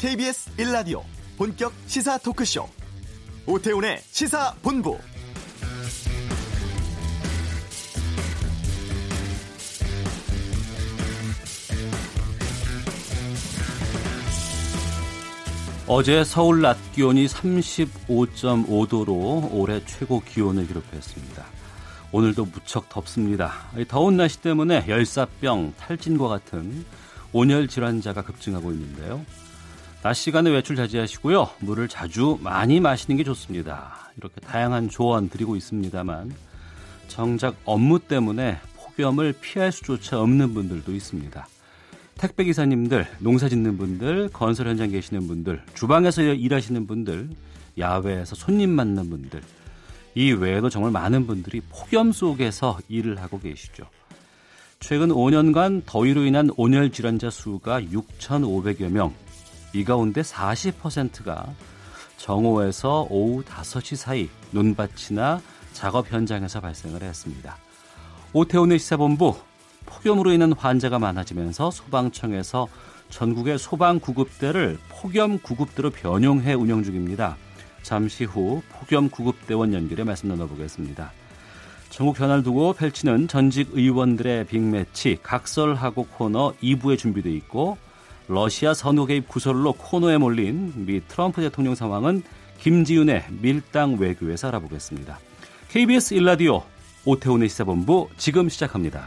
KBS 1라디오 본격 시사 토크쇼 오태훈의 시사본부 어제 서울 낮 기온이 35.5도로 올해 최고 기온을 기록했습니다. 오늘도 무척 덥습니다. 더운 날씨 때문에 열사병, 탈진과 같은 온열 질환자가 급증하고 있는데요. 낮 시간에 외출 자제하시고요. 물을 자주 많이 마시는 게 좋습니다. 이렇게 다양한 조언 드리고 있습니다만 정작 업무 때문에 폭염을 피할 수조차 없는 분들도 있습니다. 택배 기사님들, 농사 짓는 분들, 건설 현장 계시는 분들, 주방에서 일하시는 분들, 야외에서 손님 만난 분들, 이 외에도 정말 많은 분들이 폭염 속에서 일을 하고 계시죠. 최근 5년간 더위로 인한 온열 질환자 수가 6,500여 명. 이 가운데 40%가 정오에서 오후 5시 사이 논밭이나 작업 현장에서 발생을 했습니다. 오태훈의 시사본부 폭염으로 인한 환자가 많아지면서 소방청에서 전국의 소방 구급대를 폭염 구급대로 변용해 운영 중입니다. 잠시 후 폭염 구급대원 연결해 말씀 나눠보겠습니다. 전국 변화를 두고 펼치는 전직 의원들의 빅매치 각설하고 코너 2부에 준비되어 있고 러시아 선호 개입 구설로 코너에 몰린 미 트럼프 대통령 상황은 김지윤의 밀당 외교에서 알아보겠습니다. KBS 일라디오 오태훈의 시사본부 지금 시작합니다.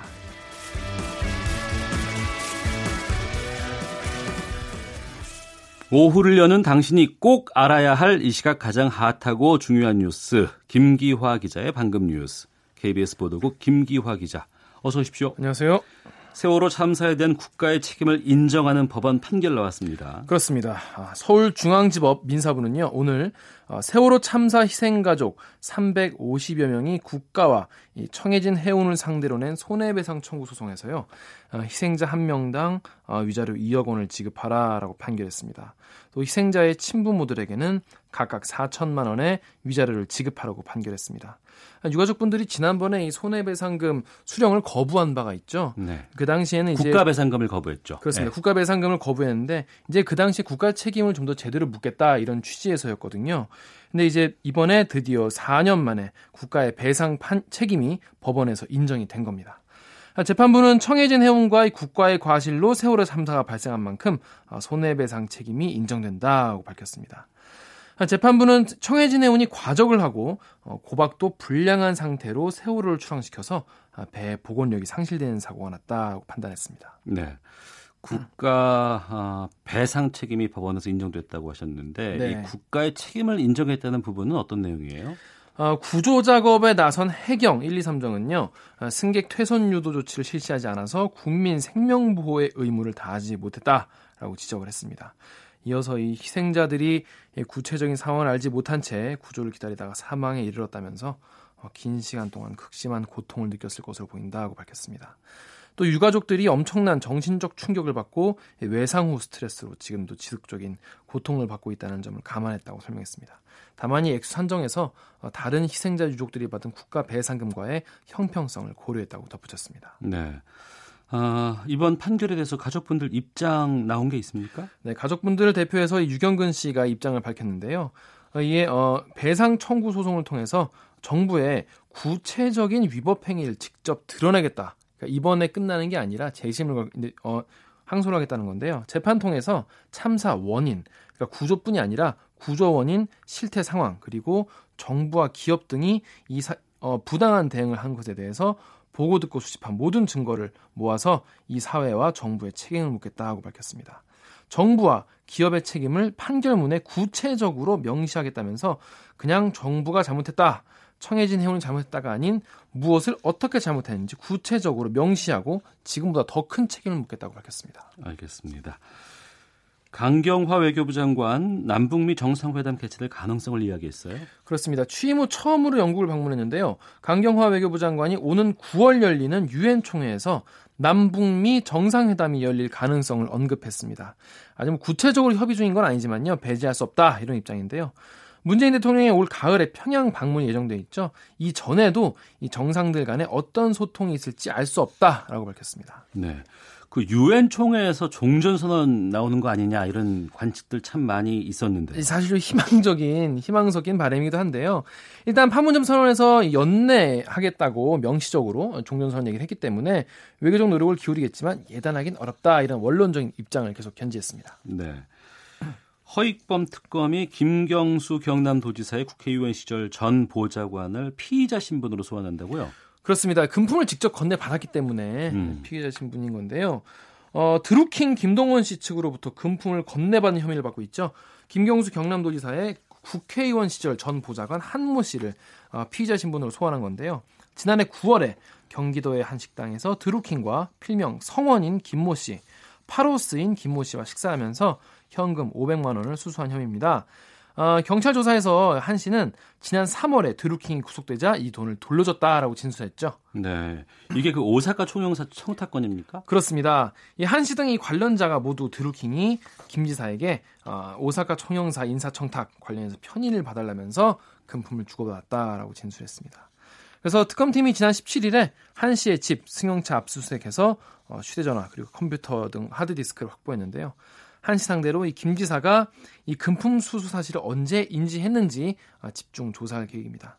오후를 여는 당신이 꼭 알아야 할 이 시각 가장 핫하고 중요한 뉴스 김기화 기자의 방금 뉴스 KBS 보도국 김기화 기자 어서 오십시오. 안녕하세요. 세월호 참사에 대한 국가의 책임을 인정하는 법원 판결 나왔습니다. 그렇습니다. 아, 서울중앙지법 민사부는요 오늘 어, 세월호 참사 희생가족 350여 명이 국가와 청해진 해운을 상대로 낸 손해배상 청구 소송에서요 어, 희생자 한 명당 어, 위자료 2억 원을 지급하라라고 판결했습니다. 또 희생자의 친부모들에게는 각각 4천만 원의 위자료를 지급하라고 판결했습니다. 유가족분들이 지난번에 이 손해배상금 수령을 거부한 바가 있죠. 네. 그 당시에는 이제 국가배상금을 거부했죠. 그렇습니다. 네. 국가배상금을 거부했는데 이제 그 당시 국가 책임을 좀 더 제대로 묻겠다 이런 취지에서였거든요. 근데 이제 이번에 드디어 4년 만에 국가의 배상 판, 책임이 법원에서 인정이 된 겁니다. 재판부는 청해진 해운과의 국가의 과실로 세월호 참사가 발생한 만큼 손해배상 책임이 인정된다고 밝혔습니다. 재판부는 청해진 해운이 과적을 하고 어, 고박도 불량한 상태로 세월호를 출항시켜서 배 복원력이 상실되는 사고가 났다고 판단했습니다. 네. 국가 어, 배상 책임이 법원에서 인정됐다고 하셨는데 네. 이 국가의 책임을 인정했다는 부분은 어떤 내용이에요? 어, 구조 작업에 나선 해경 1, 2, 3정은요 어, 승객 퇴선 유도 조치를 실시하지 않아서 국민 생명 보호의 의무를 다하지 못했다라고 지적을 했습니다. 이어서 이 희생자들이 구체적인 상황을 알지 못한 채 구조를 기다리다가 사망에 이르렀다면서 어, 긴 시간 동안 극심한 고통을 느꼈을 것으로 보인다고 밝혔습니다. 또 유가족들이 엄청난 정신적 충격을 받고 외상 후 스트레스로 지금도 지속적인 고통을 받고 있다는 점을 감안했다고 설명했습니다. 다만 이 액수 산정에서 어, 다른 희생자 유족들이 받은 국가 배상금과의 형평성을 고려했다고 덧붙였습니다. 네. 아, 이번 판결에 대해서 가족분들 입장 나온 게 있습니까? 네, 가족분들을 대표해서 유경근 씨가 입장을 밝혔는데요. 어, 이에 어, 배상 청구 소송을 통해서 정부의 구체적인 위법 행위를 직접 드러내겠다. 그러니까 이번에 끝나는 게 아니라 재심을 어, 항소를 하겠다는 건데요. 재판 통해서 참사 원인, 그러니까 구조뿐이 아니라 구조 원인, 실태 상황, 그리고 정부와 기업 등이 이 사, 어, 부당한 대응을 한 것에 대해서 보고 듣고 수집한 모든 증거를 모아서 이 사회와 정부의 책임을 묻겠다고 밝혔습니다. 정부와 기업의 책임을 판결문에 구체적으로 명시하겠다면서 그냥 정부가 잘못했다. 청해진 해운이 잘못했다가 아닌 무엇을 어떻게 잘못했는지 구체적으로 명시하고 지금보다 더 큰 책임을 묻겠다고 밝혔습니다. 알겠습니다. 강경화 외교부 장관 남북미 정상회담 개최될 가능성을 이야기했어요. 그렇습니다. 취임 후 처음으로 영국을 방문했는데요. 강경화 외교부 장관이 오는 9월 열리는 유엔 총회에서 남북미 정상회담이 열릴 가능성을 언급했습니다. 아직 뭐 구체적으로 협의 중인 건 아니지만요. 배제할 수 없다 이런 입장인데요. 문재인 대통령의 올 가을에 평양 방문이 예정돼 있죠. 이 전에도 이 정상들 간에 어떤 소통이 있을지 알 수 없다라고 밝혔습니다. 네. 그 유엔 총회에서 종전 선언 나오는 거 아니냐 이런 관측들 참 많이 있었는데 사실 희망적인 희망적인 바람이기도 한데요. 일단 판문점 선언에서 연내 하겠다고 명시적으로 종전 선언 얘기를 했기 때문에 외교적 노력을 기울이겠지만 예단하긴 어렵다 이런 원론적인 입장을 계속 견지했습니다. 네. 허익범 특검이 김경수 경남도지사의 국회의원 시절 전 보좌관을 피의자 신분으로 소환한다고요? 그렇습니다. 금품을 직접 건네 받았기 때문에 음. 피해자 신 분인 건데요. 어, 드루킹 김동원 씨 측으로부터 금품을 건네받은 혐의를 받고 있죠. 김경수 경남도지사의 국회의원 시절 전 보좌관 한모 씨를 어, 피의자 신분으로 소환한 건데요. 지난해 9월에 경기도의 한 식당에서 드루킹과 필명 성원인 김모 씨, 파로스인 김모 씨와 식사하면서 현금 500만 원을 수수한 혐의입니다. 어, 경찰 조사에서 한 씨는 지난 3월에 드루킹이 구속되자 이 돈을 돌려줬다라고 진술했죠. 네. 이게 그 오사카 총영사 청탁건입니까? 그렇습니다. 이 한 씨 등이 관련자가 모두 드루킹이 김 지사에게 어, 오사카 총영사 인사청탁 관련해서 편의를 봐달라면서 금품을 주고받았다라고 진술했습니다. 그래서 특검팀이 지난 17일에 한 씨의 집 승용차 압수수색해서 어, 휴대전화 그리고 컴퓨터 등 하드디스크를 확보했는데요. 한시 상대로 이 김 지사가 이 금품 수수 사실을 언제 인지했는지 아, 집중 조사할 계획입니다.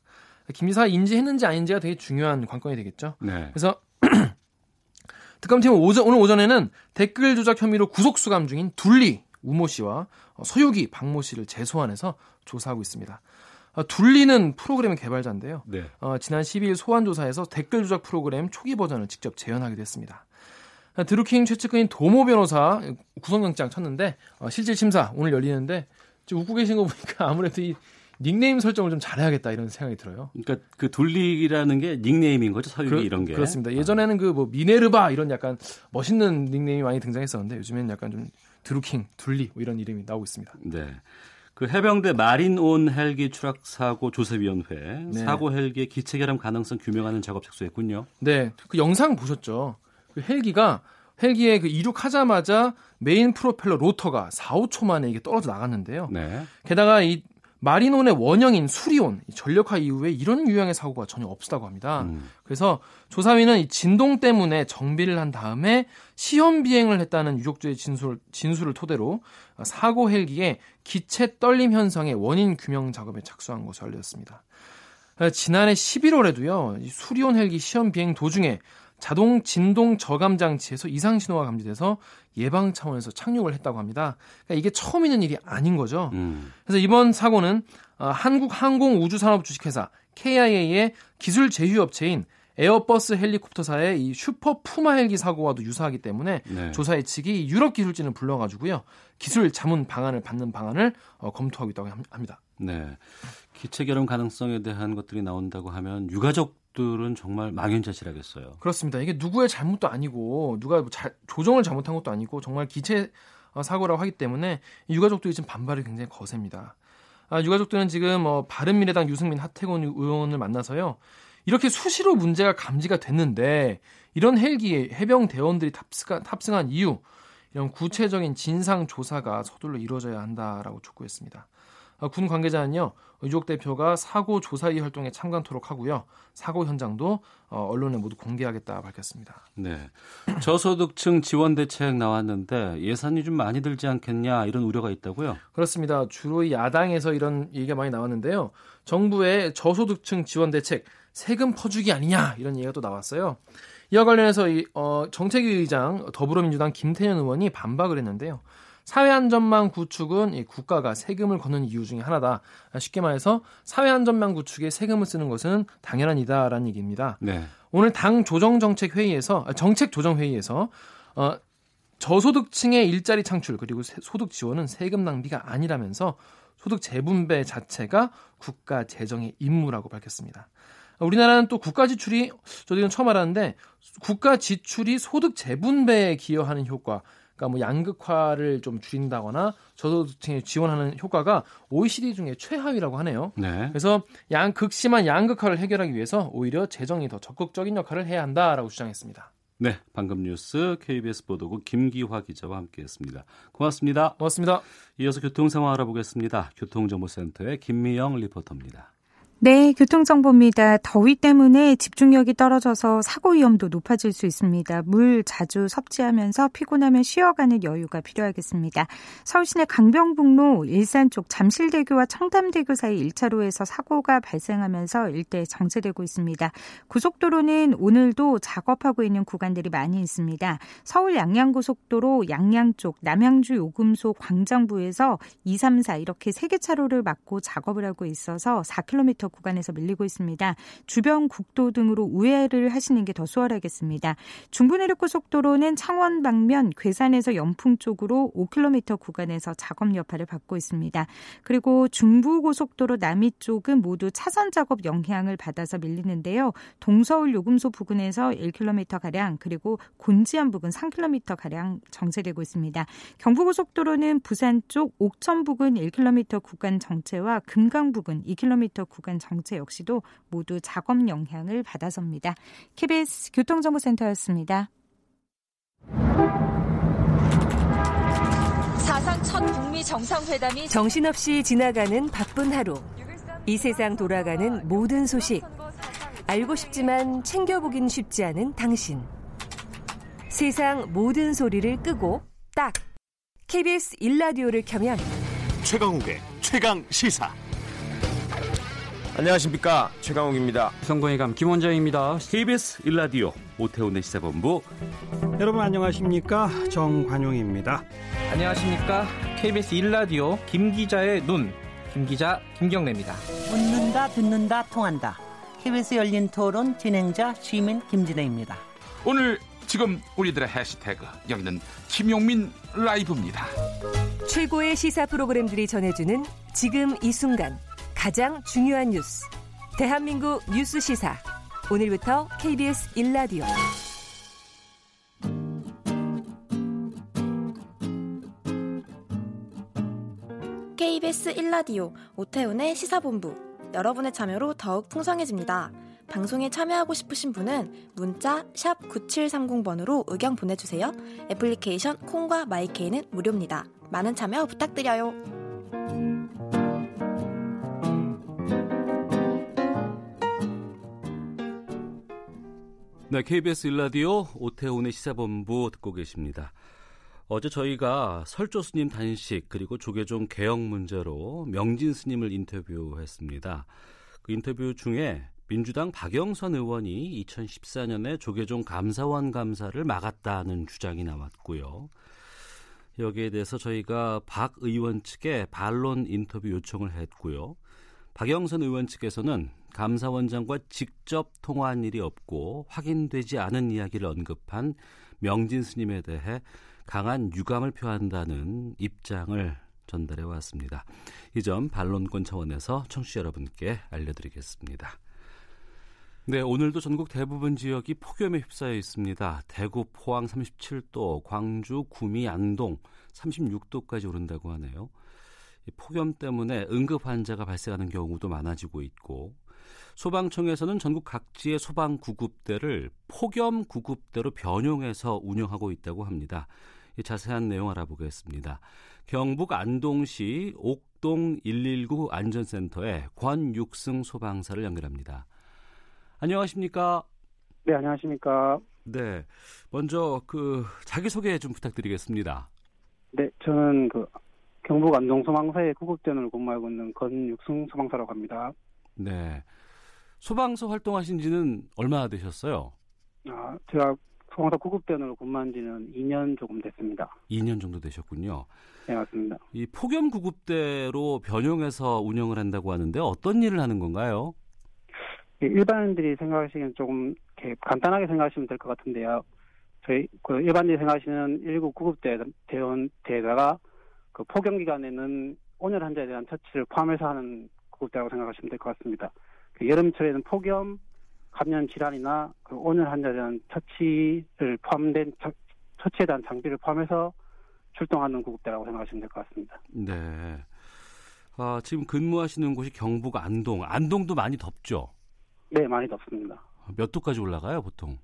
김 지사가 인지했는지 아닌지가 되게 중요한 관건이 되겠죠. 네. 그래서 특검팀은 오전, 오늘 오전에는 댓글 조작 혐의로 구속 수감 중인 둘리 우모 씨와 서유기 박모 씨를 재소환해서 조사하고 있습니다. 아, 둘리는 프로그램의 개발자인데요. 네. 어, 지난 12일 소환 조사에서 댓글 조작 프로그램 초기 버전을 직접 재현하기도 했습니다. 드루킹 최측근인 도모 변호사 구속영장 쳤는데 어, 실질 심사 오늘 열리는데 지금 웃고 계신 거 보니까 아무래도 이 닉네임 설정을 좀 잘해야겠다 이런 생각이 들어요. 그러니까 그 둘리라는 게 닉네임인 거죠, 서유기 그, 이런 게. 그렇습니다. 예전에는 그 뭐 미네르바 이런 약간 멋있는 닉네임이 많이 등장했었는데 요즘에는 약간 좀 드루킹, 둘리 뭐 이런 이름이 나오고 있습니다. 네. 그 해병대 마린온 헬기 추락 사고 조사위원회 네. 사고 헬기의 기체 결함 가능성 규명하는 작업 착수했군요. 네, 그 영상 보셨죠? 그 헬기가 헬기에 그 이륙하자마자 메인 프로펠러 로터가 4, 5초 만에 이게 떨어져 나갔는데요. 네. 게다가 이 마린온의 원형인 수리온 전력화 이후에 이런 유형의 사고가 전혀 없었다고 합니다. 음. 그래서 조사위는 이 진동 때문에 정비를 한 다음에 시험 비행을 했다는 유족주의 진술, 진술을 토대로 사고 헬기의 기체 떨림 현상의 원인 규명 작업에 착수한 것으로 알려졌습니다. 지난해 11월에도요, 수리온 헬기 시험 비행 도중에 자동 진동 저감 장치에서 이상 신호가 감지돼서 예방 차원에서 착륙을 했다고 합니다. 그러니까 이게 처음 있는 일이 아닌 거죠. 음. 그래서 이번 사고는 어, 한국항공우주산업 주식회사 KIA의 기술 제휴 업체인 에어버스 헬리콥터사의 이 슈퍼 푸마 헬기 사고와도 유사하기 때문에 네. 조사위 측이 유럽 기술진을 불러가지고요 기술 자문 방안을 받는 방안을 어, 검토하고 있다고 합니다. 네, 기체 결함 가능성에 대한 것들이 나온다고 하면 유가족 들은 정말 망연자실하겠어요. 그렇습니다. 이게 누구의 잘못도 아니고 누가 뭐 자, 조정을 잘못한 것도 아니고 정말 기체 어, 사고라고 하기 때문에 유가족들이 지금 반발이 굉장히 거셉니다. 아, 유가족들은 지금 어, 바른미래당 유승민 하태경 의원을 만나서요. 이렇게 수시로 문제가 감지가 됐는데 이런 헬기에 해병 대원들이 탑승한, 탑승한 이유 이런 구체적인 진상 조사가 서둘러 이루어져야 한다라고 촉구했습니다. 아, 군 관계자는요 의족 대표가 사고 조사위 활동에 참관토록 하고요 사고 현장도 어, 언론에 모두 공개하겠다 밝혔습니다. 네, 저소득층 지원 대책 나왔는데 예산이 좀 많이 들지 않겠냐 이런 우려가 있다고요? 그렇습니다. 주로 야당에서 이런 얘기가 많이 나왔는데요. 정부의 저소득층 지원 대책 세금 퍼주기 아니냐 이런 얘기가 또 나왔어요. 이와 관련해서 이, 어, 정책위 의장 더불어민주당 김태년 의원이 반박을 했는데요. 사회 안전망 구축은 이 국가가 세금을 걷는 이유 중에 하나다. 쉽게 말해서 사회 안전망 구축에 세금을 쓰는 것은 당연한 이다라는 얘기입니다. 네. 오늘 당 조정 정책 회의에서 아, 정책 조정 회의에서 어, 저소득층의 일자리 창출 그리고 소득 지원은 세금 낭비가 아니라면서 소득 재분배 자체가 국가 재정의 임무라고 밝혔습니다. 우리나라는 또 국가 지출이 저도 이건 처음 알았는데 국가 지출이 소득 재분배에 기여하는 효과 그러니까 뭐 양극화를 좀 줄인다거나 저소득층에 지원하는 효과가 OECD 중에 최하위라고 하네요. 네. 그래서 양 극심한 양극화를 해결하기 위해서 오히려 재정이 더 적극적인 역할을 해야 한다라고 주장했습니다. 네, 방금 뉴스 KBS 보도국 김기화 기자와 함께했습니다. 고맙습니다. 고맙습니다. 이어서 교통 상황 알아보겠습니다. 교통정보센터의 김미영 리포터입니다. 네, 교통정보입니다. 더위 때문에 집중력이 떨어져서 사고 위험도 높아질 수 있습니다. 물 자주 섭취하면서 피곤하면 쉬어가는 여유가 필요하겠습니다. 서울시내 강병북로 일산 쪽 잠실대교와 청담대교 사이 1차로에서 사고가 발생하면서 일대 정체되고 있습니다. 고속도로는 오늘도 작업하고 있는 구간들이 많이 있습니다. 서울 양양고속도로 양양 쪽 남양주 요금소 광장부에서 2, 3, 4 이렇게 3개 차로를 막고 작업을 하고 있어서 4km 구간에서 밀리고 있습니다. 주변 국도 등으로 우회를 하시는 게 더 수월하겠습니다. 중부내륙고속도로는 창원 방면 괴산에서 연풍 쪽으로 5km 구간에서 작업 여파를 받고 있습니다. 그리고 중부고속도로 남이 쪽은 모두 차선 작업 영향을 받아서 밀리는데요. 동서울 요금소 부근에서 1km 가량 그리고 곤지암 부근 3km 가량 정체되고 있습니다. 경부고속도로는 부산 쪽 옥천 부근 1km 구간 정체와 금강 부근 2km 구간 정체 역시도 모두 작업 영향을 받아섭니다. KBS 교통정보센터였습니다. 사상 첫 북미 정상회담이 정신없이 지나가는 바쁜 하루. 이 세상 돌아가는 모든 소식. 알고 싶지만 챙겨보긴 쉽지 않은 당신. 세상 모든 소리를 끄고 딱 KBS 일라디오를 켜면 최강욱의 최강 시사. 안녕하십니까 최강욱입니다. 성공회감 김원장입니다. KBS 일라디오 오태훈의 시사본부 여러분 안녕하십니까 정관용입니다. 안녕하십니까. KBS 1라디오 김 기자의 눈. 김기자 김경래입니다. 묻는다 듣는다 통한다. KBS 열린 토론 진행자 시민 김진혜입니다. 오늘 지금 우리들의 해시태그 여기는 김용민 라이브입니다. 최고의 시사 프로그램들이 전해주는 지금 이 순간 가장 중요한 뉴스. 대한민국 뉴스 시사. 오늘부터 KBS 일라디오. KBS 1라디오 오태훈의 시사본부 여러분의 참여로 더욱 풍성해집니다. 방송에 참여하고 싶으신 분은 문자 9730번으로 의견 보내주세요. 애플리케이션 콩과 마이케이는 무료입니다. 많은 참여 부탁드려요. 네, KBS 일라디오 오태훈의 시사본부 듣고 계십니다. 어제 저희가 설조 스님 단식 그리고 조계종 개혁 문제로 명진 스님을 인터뷰했습니다. 그 인터뷰 중에 민주당 박영선 의원이 2014년에 조계종 감사원 감사를 막았다는 주장이 나왔고요. 여기에 대해서 저희가 박 의원 측에 반론 인터뷰 요청을 했고요. 박영선 의원 측에서는 감사원장과 직접 통화한 일이 없고 확인되지 않은 이야기를 언급한 명진 스님에 대해 강한 유감을 표한다는 입장을 전달해 왔습니다. 이 점 반론권 차원에서 청취자 여러분께 알려드리겠습니다. 네, 오늘도 전국 대부분 지역이 폭염에 휩싸여 있습니다. 대구, 포항 37도, 광주, 구미, 안동 36도까지 오른다고 하네요. 폭염 때문에 응급 환자가 발생하는 경우도 많아지고 있고 소방청에서는 전국 각지의 소방 구급대를 폭염 구급대로 변용해서 운영하고 있다고 합니다. 자세한 내용 알아보겠습니다. 경북 안동시 옥동 119 안전센터의 권육승 소방사를 연결합니다. 안녕하십니까? 네, 안녕하십니까? 네. 먼저 그 자기 소개 좀 부탁드리겠습니다. 네, 저는 그 경북 안동 소방서의 구급대원으로 근무하고 있는 권육승 소방사라고 합니다. 네. 소방서 활동하신 지는 얼마나 되셨어요? 아, 제가 소방서 구급대원으로 근무한 지는 2년 조금 됐습니다. 2년 정도 되셨군요. 네, 맞습니다. 이 폭염 구급대로 변용해서 운영을 한다고 하는데 어떤 일을 하는 건가요? 일반인들이 생각하시기엔 조금 이렇게 간단하게 생각하시면 될 것 같은데요. 저희 그 일반인들이 생각하시는 1구 구급대 대원대에다가 그 폭염 기간에는 온열 환자에 대한 처치를 포함해서 하는 구급대라고 생각하시면 될 것 같습니다. 그 여름철에는 폭염, 감염 질환이나 그 온열 환자에 대한 처치를 포함된 처, 처치에 대한 장비를 포함해서 출동하는 구급대라고 생각하시면 될 것 같습니다. 네. 아, 지금 근무하시는 곳이 경북 안동. 안동도 많이 덥죠? 네, 많이 덥습니다. 몇 도까지 올라가요, 보통?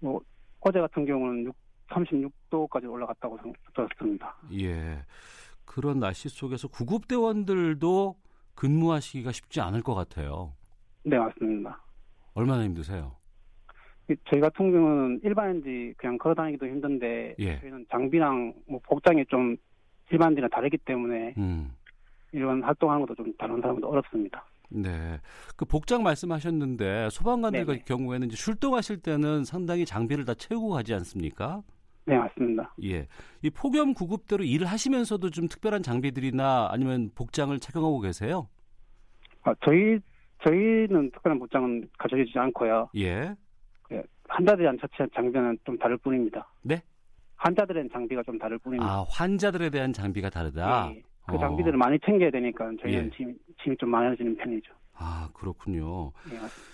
뭐 어제 같은 경우는 6, 36도까지 올라갔다고 들었습니다. 예. 그런 날씨 속에서 구급대원들도 근무하시기가 쉽지 않을 것 같아요. 네, 맞습니다. 얼마나 힘드세요? 저희 같은 경우는 일반인지 그냥 걸어 다니기도 힘든데 예. 저희는 장비랑 뭐 복장이 좀 일반인이랑 다르기 때문에 음. 이런 활동하는 것도 좀 다른 사람도 어렵습니다. 네. 그 복장 말씀하셨는데 소방관들 네네. 경우에는 이제 출동하실 때는 상당히 장비를 다 채우고 가지 않습니까? 네, 맞습니다. 예. 이 폭염 구급대로 일을 하시면서도 좀 특별한 장비들이나 아니면 복장을 착용하고 계세요? 아, 저희 저희는 특별한 복장은 가져지지 않고요. 예. 그 환자들에 대한 처치한 장비는 좀 다를 뿐입니다. 네? 환자들의 장비가 좀 다를 뿐입니다. 아, 환자들에 대한 장비가 다르다. 예, 그 어. 장비들을 많이 챙겨야 되니까 저희는 예. 짐, 짐이 좀 많아지는 편이죠. 아, 그렇군요. 예, 맞습니다.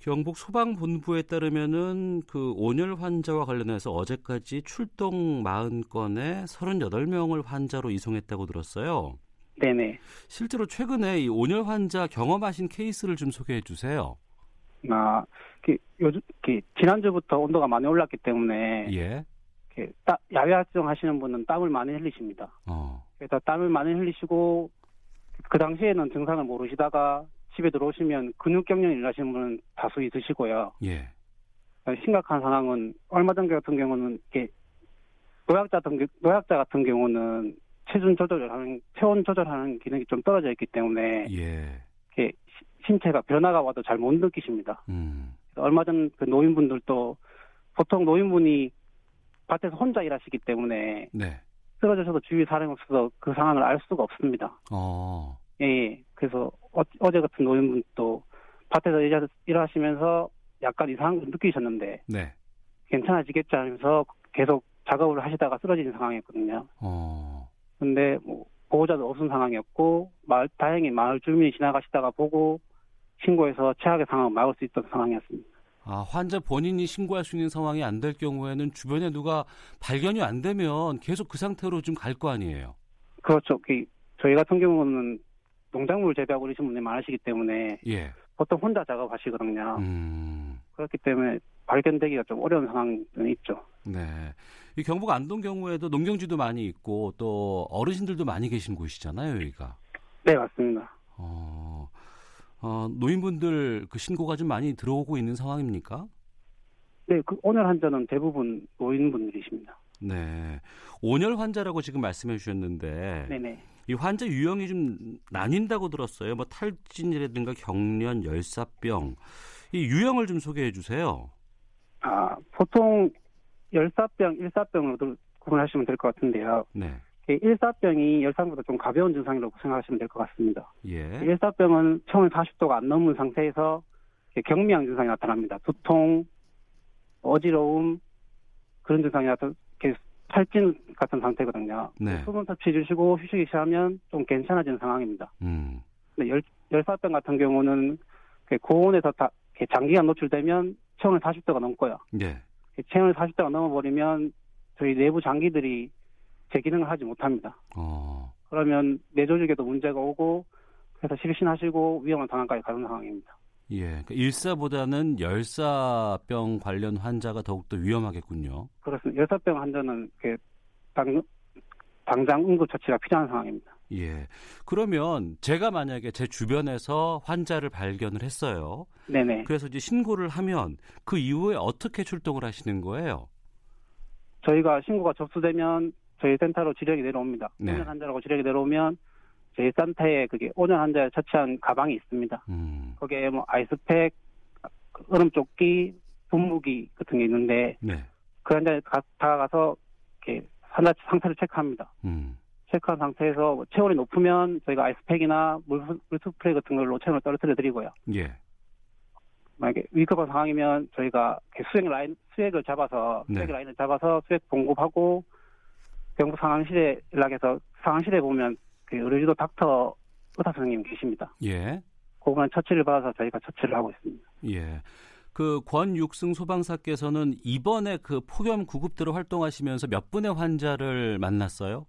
경북 소방본부에 따르면은 그 온열 환자와 관련해서 어제까지 출동 40건에 38명을 환자로 이송했다고 들었어요. 네네. 실제로 최근에 이 온열 환자 경험하신 케이스를 좀 소개해 주세요. 아, 그 요즘 그 지난주부터 온도가 많이 올랐기 때문에 예. 이렇게 따- 야외 활동하시는 분은 땀을 많이 흘리십니다. 어. 그래서 땀을 많이 흘리시고 그 당시에는 증상을 모르시다가 집에 들어오시면 근육 경련 일하시는 분은 다수 있으시고요. 예. 심각한 상황은 얼마 전 같은 경우는 이렇게 노약자 같은 경- 노약자 같은 경우는 체중 조절을 하는 체온 조절하는 기능이 좀 떨어져 있기 때문에 예. 이렇게 시- 신체가 변화가 와도 잘 못 느끼십니다. 음. 얼마 전 그 노인분들도 보통 노인분이 밭에서 혼자 일하시기 때문에 네. 쓰러져서도 주위 사람이 없어서 그 상황을 알 수가 없습니다. 어. 예, 예. 그래서 어, 제 같은 노인분도 밭에서 일하, 일하시면서 약간 이상한 걸 느끼셨는데 네. 괜찮아지겠지 하면서 계속 작업을 하시다가 쓰러지는 상황이었거든요. 어. 근데 뭐 보호자도 없는 상황이었고 마을 다행히 마을 주민이 지나가시다가 보고 신고해서 최악의 상황을 막을 수 있던 상황이었습니다. 아, 환자 본인이 신고할 수 있는 상황이 안 될 경우에는 주변에 누가 발견이 안 되면 계속 그 상태로 좀 갈 거 아니에요. 그렇죠. 그 저희 같은 경우는 농작물 재배하고 이러신 분들이 많으시기 때문에 예. 보통 혼자 작업하시거든요. 음. 그렇기 때문에 발견되기가 좀 어려운 상황은 있죠. 네. 이 경북 안동 경우에도 농경지도 많이 있고 또 어르신들도 많이 계신 곳이잖아요, 여기가. 네, 맞습니다. 어, 어, 노인분들 그 신고가 좀 많이 들어오고 있는 상황입니까? 네, 그 오늘 환자는 대부분 노인분들이십니다. 네. 온열 환자라고 지금 말씀해 주셨는데 네네. 이 환자 유형이 좀 나뉜다고 들었어요. 뭐 탈진이라든가 경련, 열사병. 이 유형을 좀 소개해 주세요. 아, 보통 열사병, 일사병으로 들- 구분하시면 될 것 같은데요. 네. 이 일사병이 열사보다 좀 가벼운 증상이라고 생각하시면 될 것 같습니다. 예. 일사병은 체온이 40도가 안 넘은 상태에서 경미한 증상이 나타납니다. 두통, 어지러움 그런 증상이 나타 이렇게 탈진 같은 상태거든요. 네. 수분 섭취해 주시고 휴식이 시하면 좀 괜찮아지는 상황입니다. 음. 근데 열, 열사병 같은 경우는 이렇게 고온에서 다, 장기간 노출되면 체온이 40도가 넘고요. 예. 체온이 40도가 넘어버리면 저희 내부 장기들이 제 기능을 하지 못합니다. 어. 그러면 뇌 조직에도 문제가 오고 그래서 실신하시고 위험한 상황까지 가는 상황입니다. 예. 그러니까 일사보다는 열사병 관련 환자가 더욱더 위험하겠군요. 그렇습니다. 열사병 환자는 이렇게 당, 당장 응급처치가 필요한 상황입니다. 예. 그러면 제가 만약에 제 주변에서 환자를 발견을 했어요. 네네. 그래서 이제 신고를 하면 그 이후에 어떻게 출동을 하시는 거예요? 저희가 신고가 접수되면 저희 센터로 지령이 내려옵니다. 네. 환자라고 지령이 내려오면 저희 센터에 그게 온열 환자에 처치한 가방이 있습니다. 음. 거기에 뭐 아이스팩, 얼음 조끼, 분무기 같은 게 있는데 네. 그 환자에 가- 다가가서 이렇게 환자 상태를 체크합니다. 음. 체크한 상태에서 뭐 체온이 높으면 저희가 아이스팩이나 물, 물 스프레이 같은 걸로 체온을 떨어뜨려 드리고요. 예. 만약에 위급한 상황이면 저희가 수액 라인, 수액을 잡아서, 네. 수액 라인을 잡아서 수액 공급하고 병국 상황실에 연락해서 상황실에 보면 그 의료지도 닥터 의사 선생님 계십니다. 예. 그분은 처치를 받아서 저희가 처치를 하고 있습니다. 예. 그 권육승 소방사께서는 이번에 그 폭염 구급대로 활동하시면서 몇 분의 환자를 만났어요?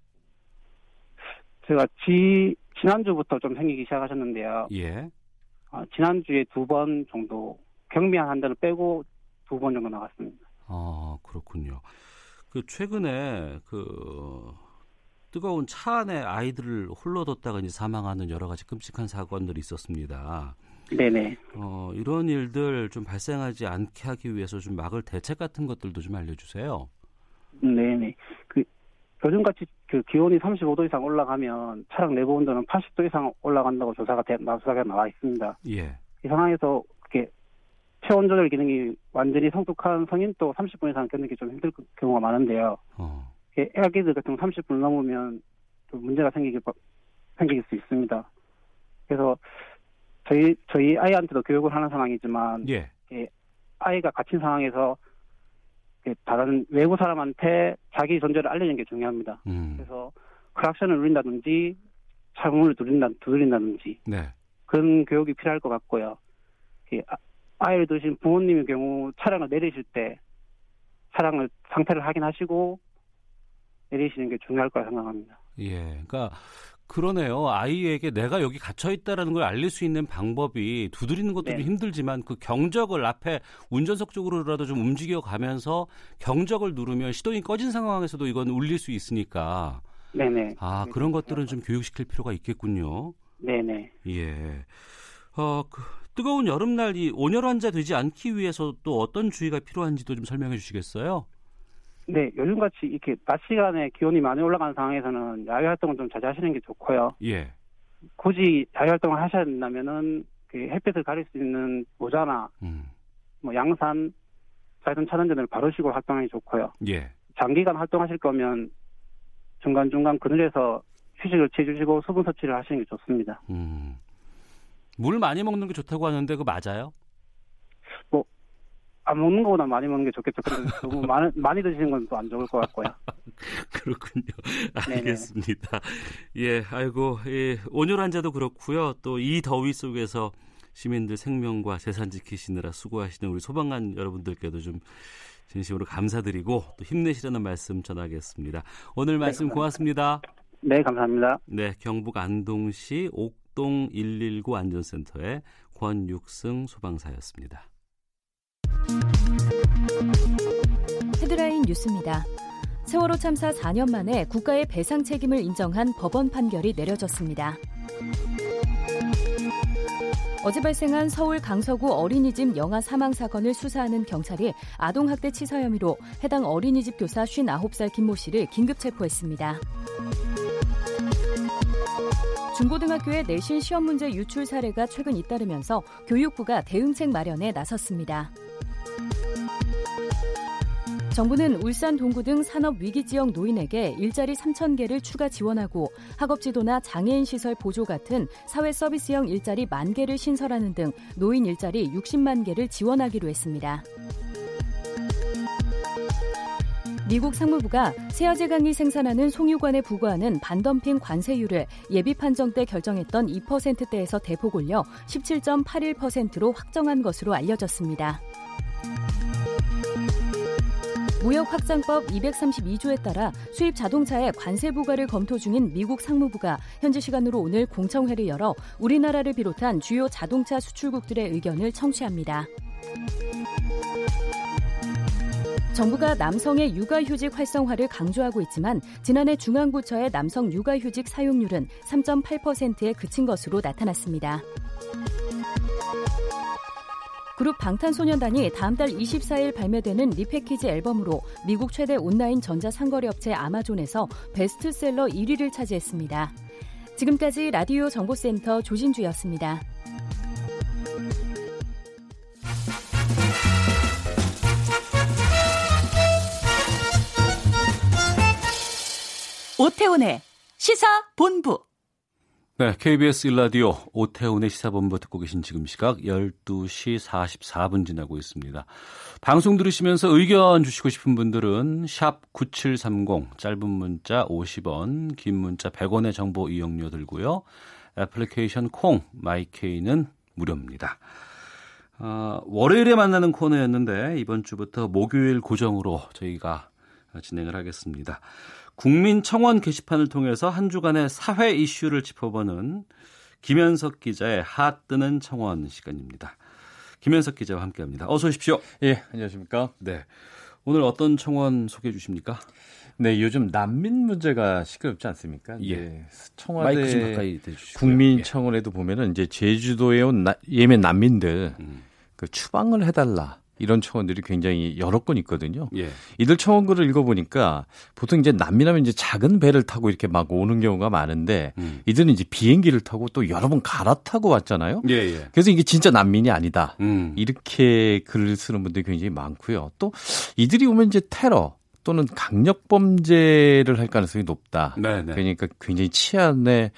제가 지, 지난주부터 좀 생기기 시작하셨는데요. 예. 아, 지난주에 두 번 정도 경미한 환자를 빼고 두 번 정도 나갔습니다. 아 그렇군요. 그 최근에 그 뜨거운 차 안에 아이들을 홀로 뒀다가 이제 사망하는 여러 가지 끔찍한 사건들이 있었습니다. 네네. 어, 이런 일들 좀 발생하지 않게 하기 위해서 좀 막을 대책 같은 것들도 좀 알려주세요. 네네. 그 요즘같이 그 기온이 35도 이상 올라가면 차량 내부 온도는 80도 이상 올라간다고 조사가 돼, 조사가 나와 있습니다. 예. 이 상황에서 그렇게 체온 조절 기능이 완전히 성숙한 성인 도 30분 이상 견디기 좀 힘들 경우가 많은데요. 어. 애기들 같은 경우 30분 넘으면 좀 문제가 생기기 생길 수 있습니다. 그래서 저희 저희 아이한테도 교육을 하는 상황이지만 예. 아이가 갇힌 상황에서 다른 외부 사람한테 자기 존재를 알리는 게 중요합니다. 음. 그래서 크락션을 누린다든지 창문을 두드린다, 두드린다든지 네. 그런 교육이 필요할 것 같고요. 아, 아이를 두신 부모님의 경우 차량을 내리실 때 차량을 상태를 확인하시고 내리시는 게 중요할 거라 생각합니다. 예, 그러니까 그러네요. 아이에게 내가 여기 갇혀 있다라는 걸 알릴 수 있는 방법이 두드리는 것도 네. 좀 힘들지만 그 경적을 앞에 운전석 쪽으로라도 좀 움직여 가면서 경적을 누르면 시동이 꺼진 상황에서도 이건 울릴 수 있으니까. 네네. 아 그런 것들은 좀 교육시킬 필요가 있겠군요. 네네. 예. 어, 그, 뜨거운 여름날 이 온열 환자 되지 않기 위해서 또 어떤 주의가 필요한지도 좀 설명해 주시겠어요? 네, 요즘같이 이렇게 낮 시간에 기온이 많이 올라가는 상황에서는 야외 활동을 좀 자제하시는 게 좋고요. 예. 굳이 야외 활동을 하셔야 된다면은 그 햇볕을 가릴 수 있는 모자나 음. 뭐 양산, 짧은 차단전을 바르시고 활동하기 좋고요. 예. 장기간 활동하실 거면 중간 중간 그늘에서 휴식을 취해주시고 수분 섭취를 하시는 게 좋습니다. 음. 물 많이 먹는 게 좋다고 하는데 그거 맞아요? 뭐, 안 먹는 것보다 많이 먹는 게 좋겠죠. 근데 너무 많이, 많이 드시는 건 또 안 좋을 것 같고요. 그렇군요. 네네. 알겠습니다. 예, 아이고, 예, 온열 환자도 그렇고요. 또 이 더위 속에서 시민들 생명과 재산 지키시느라 수고하시는 우리 소방관 여러분들께도 좀 진심으로 감사드리고 또 힘내시라는 말씀 전하겠습니다. 오늘 말씀 고맙습니다. 네, 감사합니다. 네, 경북 안동시 옥동 119 안전센터의 권육승 소방사였습니다. 헤드라인 뉴스입니다. 세월호 참사 4년 만에 국가의 배상 책임을 인정한 법원 판결이 내려졌습니다. 어제 발생한 서울 강서구 어린이집 영아 사망 사건을 수사하는 경찰이 아동학대 치사 혐의로 해당 어린이집 교사 59살 김모 씨를 긴급 체포했습니다. 중고등학교의 내신 시험 문제 유출 사례가 최근 잇따르면서 교육부가 대응책 마련에 나섰습니다. 정부는 울산 동구 등 산업 위기 지역 노인에게 일자리 3천 개를 추가 지원하고 학업 지도나 장애인 시설 보조 같은 사회 서비스형 일자리 만 개를 신설하는 등 노인 일자리 60만 개를 지원하기로 했습니다. 미국 상무부가 세아제강이 생산하는 송유관에 부과하는 반덤핑 관세율을 예비 판정 때 결정했던 2%대에서 대폭 올려 17.81%로 확정한 것으로 알려졌습니다. 무역 확장법 232조에 따라 수입 자동차에 관세 부과를 검토 중인 미국 상무부가 현지 시간으로 오늘 공청회를 열어 우리나라를 비롯한 주요 자동차 수출국들의 의견을 청취합니다. 정부가 남성의 육아휴직 활성화를 강조하고 있지만 지난해 중앙부처의 남성 육아휴직 사용률은 3.8%에 그친 것으로 나타났습니다. 그룹 방탄소년단이 다음 달 24일 발매되는 리패키지 앨범으로 미국 최대 온라인 전자상거래 업체 아마존에서 베스트셀러 1위를 차지했습니다. 지금까지 라디오 정보센터 조진주였습니다. 오태훈의 시사 본부. 네, KBS 일라디오 오태훈의 시사본부 듣고 계신 지금 시각 12시 44분 지나고 있습니다. 방송 들으시면서 의견 주시고 싶은 분들은 샵 9730 짧은 문자 50원, 긴 문자 100원의 정보 이용료 들고요. 애플리케이션 콩 마이케이는 무료입니다. 어, 월요일에 만나는 코너였는데 이번 주부터 목요일 고정으로 저희가 진행을 하겠습니다. 국민청원 게시판을 통해서 한 주간의 사회 이슈를 짚어보는 김현석 기자의 핫 뜨는 청원 시간입니다. 김현석 기자와 함께합니다. 어서 오십시오. 예, 안녕하십니까? 네. 오늘 어떤 청원 소개해 주십니까? 네, 요즘 난민 문제가 시끄럽지 않습니까? 예. 청와대 가까이 대주시고요. 국민청원에도 보면은 이제 제주도에 온 나, 예멘 난민들 음. 그 추방을 해달라. 이런 청원들이 굉장히 여러 건 있거든요. 예. 이들 청원글을 읽어보니까 보통 이제 난민하면 이제 작은 배를 타고 이렇게 막 오는 경우가 많은데 음. 이들은 이제 비행기를 타고 또 여러 번 갈아타고 왔잖아요. 예, 예. 그래서 이게 진짜 난민이 아니다. 음. 이렇게 글을 쓰는 분들이 굉장히 많고요. 또 이들이 오면 이제 테러 또는 강력 범죄를 할 가능성이 높다. 네, 네. 그러니까 굉장히 치안에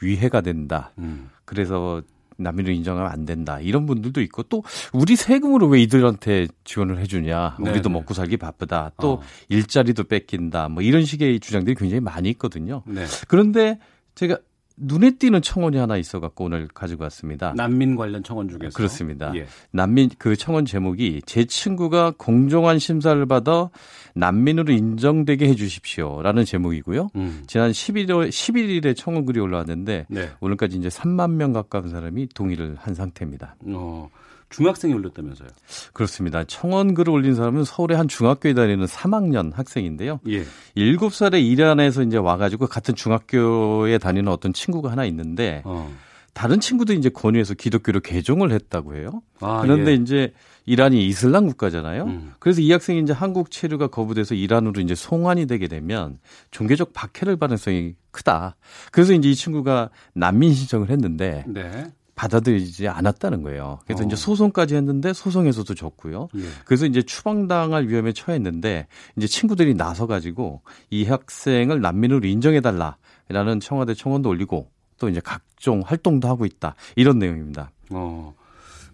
위해가 된다. 음. 그래서 난민을 인정하면 안 된다. 이런 분들도 있고 또 우리 세금으로 왜 이들한테 지원을 해주냐. 네, 우리도 네. 먹고 살기 바쁘다. 또 어. 일자리도 뺏긴다. 뭐 이런 식의 주장들이 굉장히 많이 있거든요. 네. 그런데 제가 눈에 띄는 청원이 하나 있어갖고 오늘 가지고 왔습니다. 난민 관련 청원 중에서 그렇습니다. 예. 난민 그 청원 제목이 제 친구가 공정한 심사를 받아 난민으로 인정되게 해주십시오라는 제목이고요. 음. 지난 11월 11일에 청원 글이 올라왔는데 네. 오늘까지 이제 3만 명 가까운 사람이 동의를 한 상태입니다. 어, 중학생이 올렸다면서요? 그렇습니다. 청원 글을 올린 사람은 서울의 한 중학교에 다니는 3학년 학생인데요. 예. 7살에 이란에서 이제 와가지고 같은 중학교에 다니는 어떤 친구가 하나 있는데 어. 다른 친구도 이제 권유해서 기독교로 개종을 했다고 해요. 아, 그런데 예. 이제 이란이 이슬람 국가잖아요. 음. 그래서 이 학생이 이제 한국 체류가 거부돼서 이란으로 이제 송환이 되게 되면 종교적 박해를 받을 가능성이 크다. 그래서 이제 이 친구가 난민 신청을 했는데 네. 받아들이지 않았다는 거예요. 그래서 어. 이제 소송까지 했는데 소송에서도 졌고요. 예. 그래서 이제 추방당할 위험에 처했는데 이제 친구들이 나서 가지고 이 학생을 난민으로 인정해 달라라는 청와대 청원도 올리고 또 이제 각종 활동도 하고 있다. 이런 내용입니다. 어.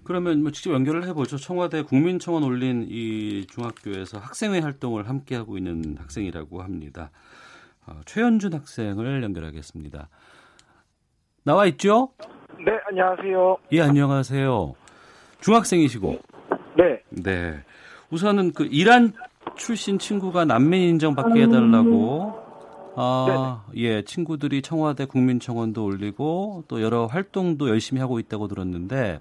그러면 뭐 직접 연결을 해보죠. 청와대 국민청원 올린 이 중학교에서 학생회 활동을 함께 하고 있는 학생이라고 합니다. 어, 최현준 학생을 연결하겠습니다. 나와 있죠? 네, 안녕하세요. 예, 안녕하세요. 중학생이시고. 네. 네. 우선은 그 이란 출신 친구가 난민 인정 받게 해달라고 아, 예, 친구들이 청와대 국민청원도 올리고 또 여러 활동도 열심히 하고 있다고 들었는데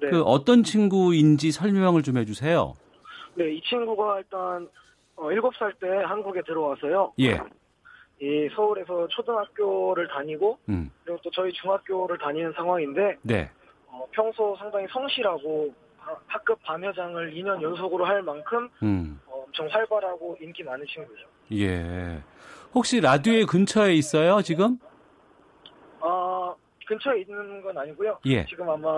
네. 그 어떤 친구인지 설명을 좀 해주세요. 네, 이 친구가 일단 어, 7살 때 한국에 들어와서요. 예. 이 서울에서 초등학교를 다니고 음. 그리고 또 저희 중학교를 다니는 상황인데 네. 어, 평소 상당히 성실하고 하- 학급 반여장을 2년 연속으로 할 만큼 음. 어, 엄청 활발하고 인기 많은 친구죠. 예. 혹시 라디오의 근처에 있어요, 지금? 아, 근처에 있는 건 아니고요. 예. 지금 아마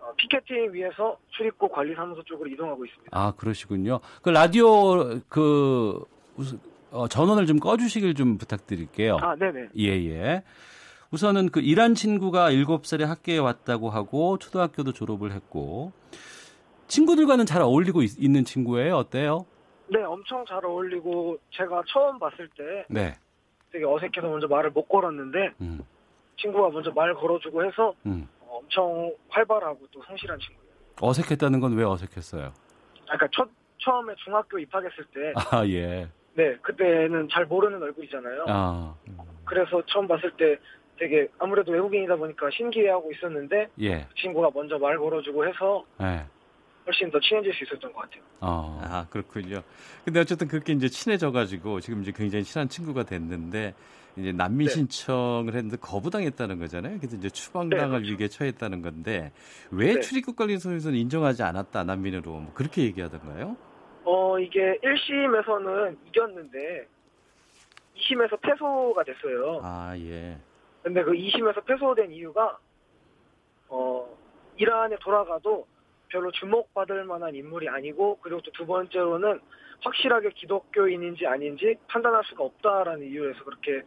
어, 피켓팅 위에서 출입국 관리사무소 쪽으로 이동하고 있습니다. 아, 그러시군요. 그 라디오 그 어, 전원을 좀 꺼주시길 좀 부탁드릴게요. 아, 네네. 예, 예. 우선은 그 이란 친구가 7살에 학교에 왔다고 하고 초등학교도 졸업을 했고 친구들과는 잘 어울리고 있, 는 친구예요. 어때요? 네, 엄청 잘 어울리고 제가 처음 봤을 때 네. 되게 어색해서 먼저 말을 못 걸었는데 음. 친구가 먼저 말 걸어주고 해서 음. 어, 엄청 활발하고 또 성실한 친구예요. 어색했다는 건 왜 어색했어요? 아, 그러니까 첫 처음에 중학교 입학했을 때, 아, 예. 네 그때는 잘 모르는 얼굴이잖아요. 아, 그래서 처음 봤을 때 되게 아무래도 외국인이다 보니까 신기해하고 있었는데 예. 그 친구가 먼저 말 걸어주고 해서 예. 훨씬 더 친해질 수 있었던 것 같아요. 어. 아, 그렇군요. 근데 어쨌든 그렇게 이제 친해져가지고 지금 이제 굉장히 친한 친구가 됐는데 이제 난민 네. 신청을 했는데 거부당했다는 거잖아요. 그래서 이제 추방당할 네, 위기에 처했다는 건데 왜 네. 출입국 관리소에서는 인정하지 않았다 난민으로 뭐 그렇게 얘기하던가요? 어 이게 1심에서는 이겼는데 2심에서 패소가 됐어요. 아 예. 근데 그 2심에서 패소된 이유가 어 이란에 돌아가도 별로 주목받을 만한 인물이 아니고 그리고 또 두 번째로는 확실하게 기독교인인지 아닌지 판단할 수가 없다라는 이유에서 그렇게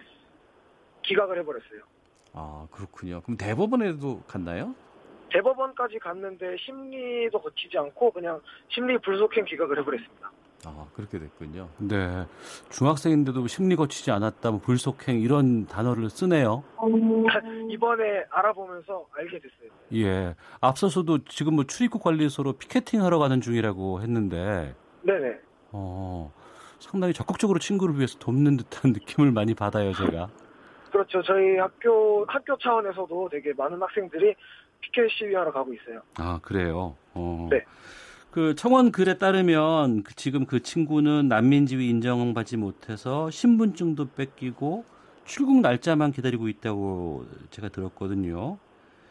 기각을 해버렸어요. 아 그렇군요. 그럼 대법원에도 갔나요? 대법원까지 갔는데 심리도 거치지 않고 그냥 심리 불속행 기각을 해버렸습니다. 아 그렇게 됐군요. 네. 중학생인데도 심리 거치지 않았다, 뭐 불속행 이런 단어를 쓰네요. 이번에 알아보면서 알게 됐어요. 예. 앞서서도 지금 뭐 출입국 관리소로 피켓팅 하러 가는 중이라고 했는데, 네네. 어, 상당히 적극적으로 친구를 위해서 돕는 듯한 느낌을 많이 받아요, 제가. 그렇죠. 저희 학교 학교 차원에서도 되게 많은 학생들이 피켓 시위하러 가고 있어요. 아, 그래요. 어. 네. 그 청원 글에 따르면 그 지금 그 친구는 난민지위 인정받지 못해서 신분증도 뺏기고 출국 날짜만 기다리고 있다고 제가 들었거든요.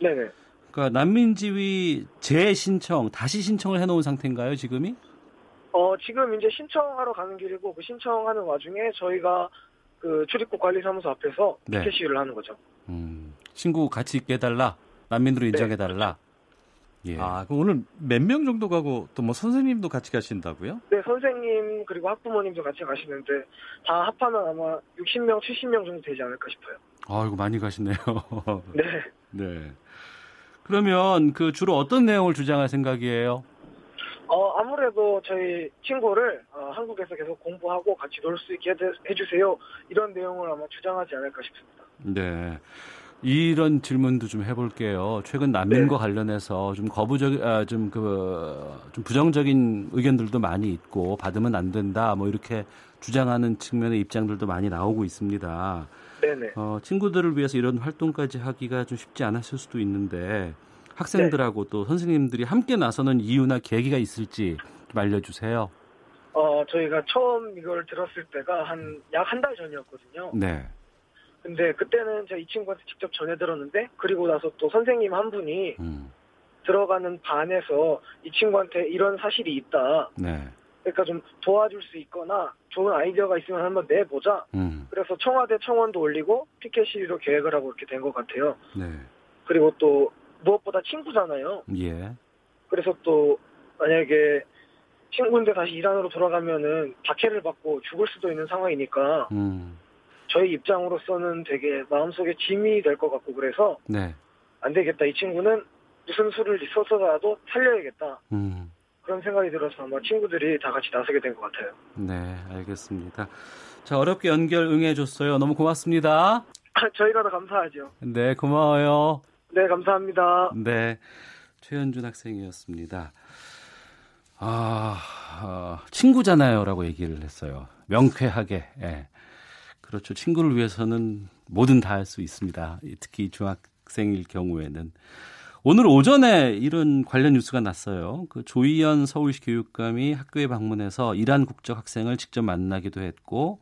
네네. 그러니까 난민지위 재신청 다시 신청을 해놓은 상태인가요 지금이? 어 지금 이제 신청하러 가는 길이고 그 신청하는 와중에 저희가 그 출입국 관리사무소 앞에서 네. 피켓 시위를 하는 거죠. 음, 친구 같이 있게 해달라. 난민으로 인정해달라. 예. 아, 그럼 오늘 몇 명 정도 가고 또 뭐 선생님도 같이 가신다고요? 네, 선생님 그리고 학부모님도 같이 가시는데 다 합하면 아마 60명, 70명 정도 되지 않을까 싶어요. 아이고 많이 가시네요. 네. 네. 그러면 그 주로 어떤 내용을 주장할 생각이에요? 어, 아무래도 저희 친구를 어, 한국에서 계속 공부하고 같이 놀 수 있게 해- 해주세요. 이런 내용을 아마 주장하지 않을까 싶습니다. 네. 이런 질문도 좀 해볼게요. 최근 난민과 관련해서 좀 거부적, 아, 좀 그, 좀 부정적인 의견들도 많이 있고 받으면 안 된다, 뭐 이렇게 주장하는 측면의 입장들도 많이 나오고 있습니다. 네네. 어, 친구들을 위해서 이런 활동까지 하기가 좀 쉽지 않았을 수도 있는데 학생들하고 또 선생님들이 함께 나서는 이유나 계기가 있을지 좀 알려주세요. 어, 저희가 처음 이걸 들었을 때가 한 약 한 달 전이었거든요. 네. 근데 그때는 제가 이 친구한테 직접 전해 들었는데 그리고 나서 또 선생님 한 분이 음. 들어가는 반에서 이 친구한테 이런 사실이 있다. 네. 그러니까 좀 도와줄 수 있거나 좋은 아이디어가 있으면 한번 내보자. 음. 그래서 청와대 청원도 올리고 피켓 시위로 계획을 하고 이렇게 된 것 같아요. 네. 그리고 또 무엇보다 친구잖아요. 예. 그래서 또 만약에 친구인데 다시 이란으로 돌아가면은 박해를 받고 죽을 수도 있는 상황이니까 음. 저희 입장으로서는 되게 마음속에 짐이 될 것 같고 그래서 네. 안 되겠다. 이 친구는 무슨 수를 써서라도 살려야겠다. 음. 그런 생각이 들어서 아마 친구들이 다 같이 나서게 된 것 같아요. 네, 알겠습니다. 자, 어렵게 연결 응해줬어요. 너무 고맙습니다. 저희가 더 감사하죠. 네, 고마워요. 네, 감사합니다. 네, 최현준 학생이었습니다. 아, 아, 친구잖아요라고 얘기를 했어요. 명쾌하게. 예. 그렇죠. 친구를 위해서는 뭐든 다 할 수 있습니다. 특히 중학생일 경우에는. 오늘 오전에 이런 관련 뉴스가 났어요. 그 조희연 서울시 교육감이 학교에 방문해서 이란 국적 학생을 직접 만나기도 했고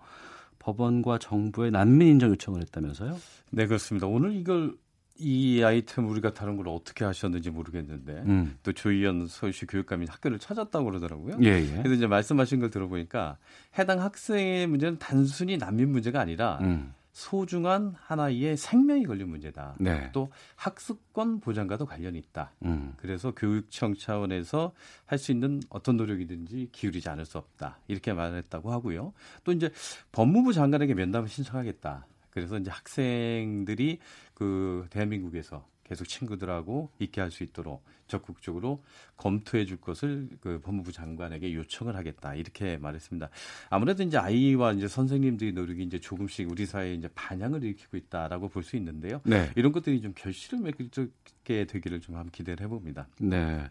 법원과 정부에 난민 인정 요청을 했다면서요? 네, 그렇습니다. 오늘 이걸 이 아이템 우리가 다른 걸 어떻게 하셨는지 모르겠는데 음. 또 조희연 서울시 교육감이 학교를 찾았다고 그러더라고요. 예, 예. 그래서 이제 말씀하신 걸 들어보니까 해당 학생의 문제는 단순히 난민 문제가 아니라 음. 소중한 하나의 생명이 걸린 문제다. 네. 또 학습권 보장과도 관련이 있다. 음. 그래서 교육청 차원에서 할 수 있는 어떤 노력이든지 기울이지 않을 수 없다. 이렇게 말했다고 하고요. 또 이제 법무부 장관에게 면담을 신청하겠다. 그래서 이제 학생들이 그 대한민국에서 계속 친구들하고 있게 할 수 있도록 적극적으로 검토해 줄 것을 그 법무부 장관에게 요청을 하겠다. 이렇게 말했습니다. 아무래도 이제 아이와 이제 선생님들의 노력이 이제 조금씩 우리 사회에 이제 반향을 일으키고 있다라고 볼 수 있는데요. 네. 이런 것들이 좀 결실을 맺게 되기를 좀 한번 기대를 해봅니다. 네.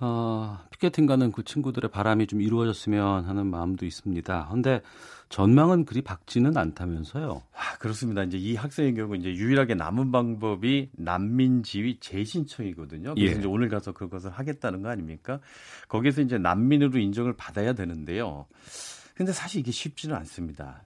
어, 피켓팅 가는 그 친구들의 바람이 좀 이루어졌으면 하는 마음도 있습니다. 근데 전망은 그리 밝지는 않다면서요. 아, 그렇습니다. 이제 이 학생의 경우 이제 유일하게 남은 방법이 난민 지위 재신청이거든요. 그래서 예. 이제 오늘 가서 그것을 하겠다는 거 아닙니까? 거기서 이제 난민으로 인정을 받아야 되는데요. 근데 사실 이게 쉽지는 않습니다.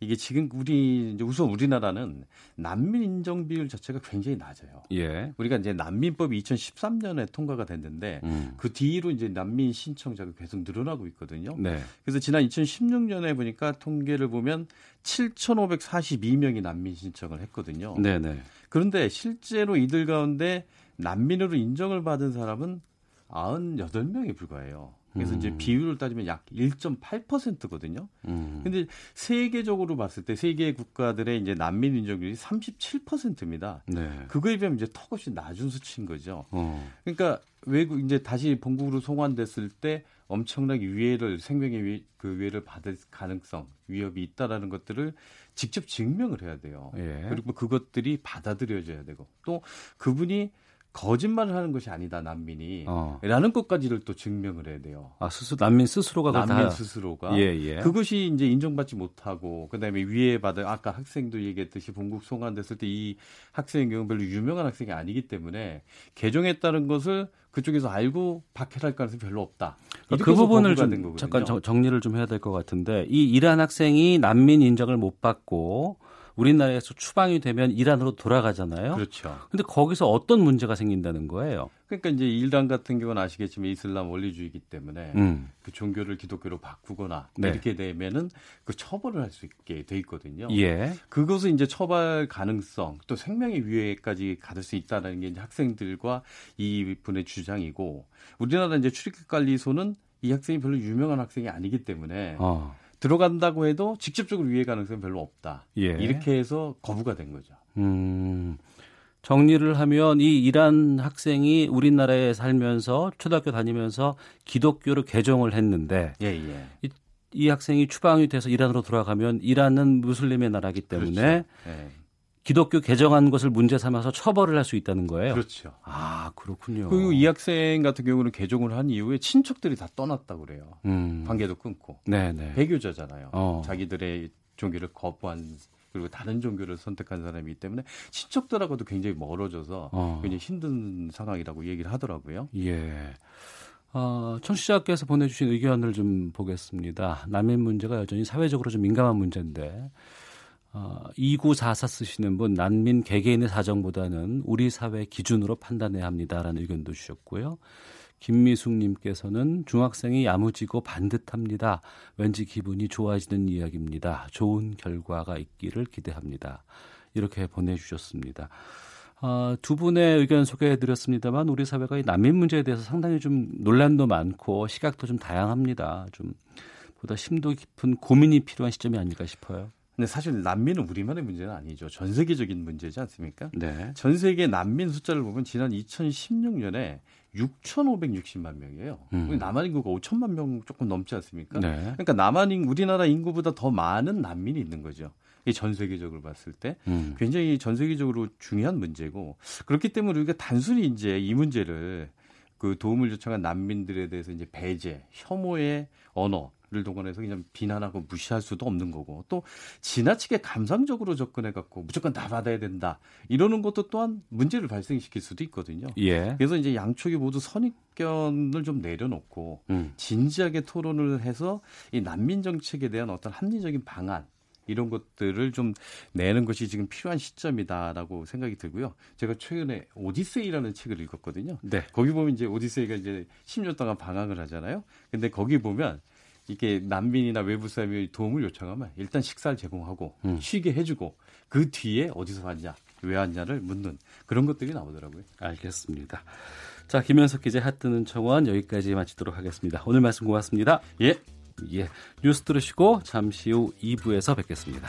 이게 지금 우리 이제 우선 우리나라는 난민 인정 비율 자체가 굉장히 낮아요. 예. 우리가 이제 난민법이 2013년에 통과가 됐는데 음. 그 뒤로 이제 난민 신청자가 계속 늘어나고 있거든요. 네. 그래서 지난 2016년에 보니까 통계를 보면 7,542명이 난민 신청을 했거든요. 네 네. 그런데 실제로 이들 가운데 난민으로 인정을 받은 사람은 98명에 불과해요. 그래서 음. 이제 비율을 따지면 약 1.8%거든요. 음. 근데 세계적으로 봤을 때 세계 국가들의 이제 난민 인정률이 37%입니다. 네. 그거에 비하면 이제 턱없이 낮은 수치인 거죠. 어. 그러니까 외국 이제 다시 본국으로 송환됐을 때 엄청나게 위해를 생명의 위, 그 위해를 받을 가능성 위협이 있다라는 것들을 직접 증명을 해야 돼요. 예. 그리고 그것들이 받아들여져야 되고 또 그분이 거짓말을 하는 것이 아니다 난민이 어. 라는 것까지를 또 증명을 해야 돼요. 아 스스 난민 스스로가 난민 다... 스스로가 예, 예. 그것이 이제 인정받지 못하고 그다음에 위에 받은 아까 학생도 얘기했듯이 본국 송환됐을 때 이 학생의 경우 별로 유명한 학생이 아니기 때문에 개종했다는 것을 그쪽에서 알고 박해할 가능성이 별로 없다. 그 부분을 좀 잠깐 정리를 좀 해야 될 것 같은데 이 이란 학생이 난민 인정을 못 받고 우리나라에서 추방이 되면 이란으로 돌아가잖아요. 그렇죠. 근데 거기서 어떤 문제가 생긴다는 거예요? 그러니까 이제 이란 같은 경우는 아시겠지만 이슬람 원리주의이기 때문에 음. 그 종교를 기독교로 바꾸거나 네. 이렇게 되면은 그 처벌을 할 수 있게 돼 있거든요. 예. 그것은 이제 처벌 가능성 또 생명의 위해까지 가질 수 있다는 게 이제 학생들과 이 분의 주장이고 우리나라 이제 출입국관리소는 이 학생이 별로 유명한 학생이 아니기 때문에 어. 들어간다고 해도 직접적으로 위해 가능성이 별로 없다. 예. 이렇게 해서 거부가 된 거죠. 음. 정리를 하면 이 이란 학생이 우리나라에 살면서 초등학교 다니면서 기독교를 개종을 했는데 예, 예. 이, 이, 학생이 추방이 돼서 이란으로 돌아가면 이란은 무슬림의 나라기 때문에 그렇죠. 예. 기독교 개정한 것을 문제 삼아서 처벌을 할 수 있다는 거예요. 그렇죠. 아 그렇군요. 그리고 이 학생 같은 경우는 개종을 한 이후에 친척들이 다 떠났다고 그래요. 음. 관계도 끊고. 네네. 배교자잖아요. 어. 자기들의 종교를 거부한 그리고 다른 종교를 선택한 사람이기 때문에 친척들하고도 굉장히 멀어져서 어. 굉장히 힘든 상황이라고 얘기를 하더라고요. 예. 어, 청취자께서 보내주신 의견을 좀 보겠습니다. 난민 문제가 여전히 사회적으로 좀 민감한 문제인데 어, 2944 쓰시는 분 난민 개개인의 사정보다는 우리 사회 기준으로 판단해야 합니다라는 의견도 주셨고요. 김미숙님께서는 중학생이 야무지고 반듯합니다. 왠지 기분이 좋아지는 이야기입니다. 좋은 결과가 있기를 기대합니다. 이렇게 보내주셨습니다. 어, 두 분의 의견 소개해드렸습니다만 우리 사회가 이 난민 문제에 대해서 상당히 좀 논란도 많고 시각도 좀 다양합니다. 좀 보다 심도 깊은 고민이 필요한 시점이 아닐까 싶어요. 근데 사실 난민은 우리만의 문제는 아니죠. 전 세계적인 문제지 않습니까? 네. 전 세계 난민 숫자를 보면 지난 2016년에 6,560만 명이에요. 음. 남한 인구가 5천만 명 조금 넘지 않습니까? 네. 그러니까 남한 인 우리나라 인구보다 더 많은 난민이 있는 거죠. 이전 세계적으로 봤을 때 음. 굉장히 전 세계적으로 중요한 문제고 그렇기 때문에 우리가 단순히 이제 이 문제를 그 도움을 요청한 난민들에 대해서 이제 배제, 혐오의 언어 를 동원해서 그냥 비난하고 무시할 수도 없는 거고 또 지나치게 감상적으로 접근해 갖고 무조건 다 받아야 된다 이러는 것도 또한 문제를 발생시킬 수도 있거든요. 예. 그래서 이제 양쪽이 모두 선입견을 좀 내려놓고 음. 진지하게 토론을 해서 이 난민 정책에 대한 어떤 합리적인 방안 이런 것들을 좀 내는 것이 지금 필요한 시점이다라고 생각이 들고요. 제가 최근에 오디세이라는 책을 읽었거든요. 네. 거기 보면 이제 오디세이가 이제 10년 동안 방황을 하잖아요. 근데 거기 보면 이게 난민이나 외부 사람이 도움을 요청하면 일단 식사를 제공하고 음. 쉬게 해주고 그 뒤에 어디서 왔냐 왜 왔냐를 묻는 그런 것들이 나오더라고요. 알겠습니다. 자 김현석 기자 핫뜨는 청원 여기까지 마치도록 하겠습니다. 오늘 말씀 고맙습니다. 예. 예. 뉴스 들으시고 잠시 후 2부에서 뵙겠습니다.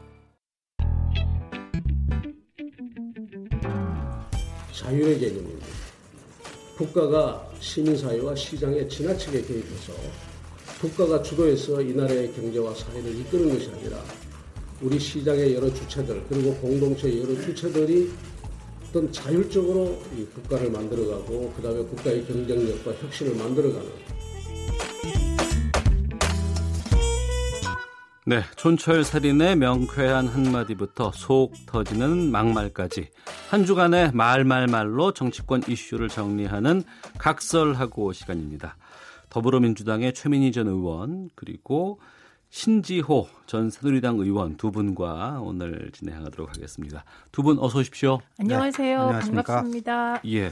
자율의 개념입니다. 국가가 시민사회와 시장에 지나치게 개입해서 국가가 주도해서 이 나라의 경제와 사회를 이끄는 것이 아니라 우리 시장의 여러 주체들 그리고 공동체의 여러 주체들이 어떤 자율적으로 이 국가를 만들어가고 그 다음에 국가의 경쟁력과 혁신을 만들어가는 네, 촌철 살인의 명쾌한 한마디부터 속 터지는 막말까지 한 주간의 말말말로 정치권 이슈를 정리하는 각설하고 시간입니다. 더불어민주당의 최민희 전 의원 그리고 신지호 전 새누리당 의원 두 분과 오늘 진행하도록 하겠습니다. 두 분 어서 오십시오. 안녕하세요. 네, 반갑습니다. 예,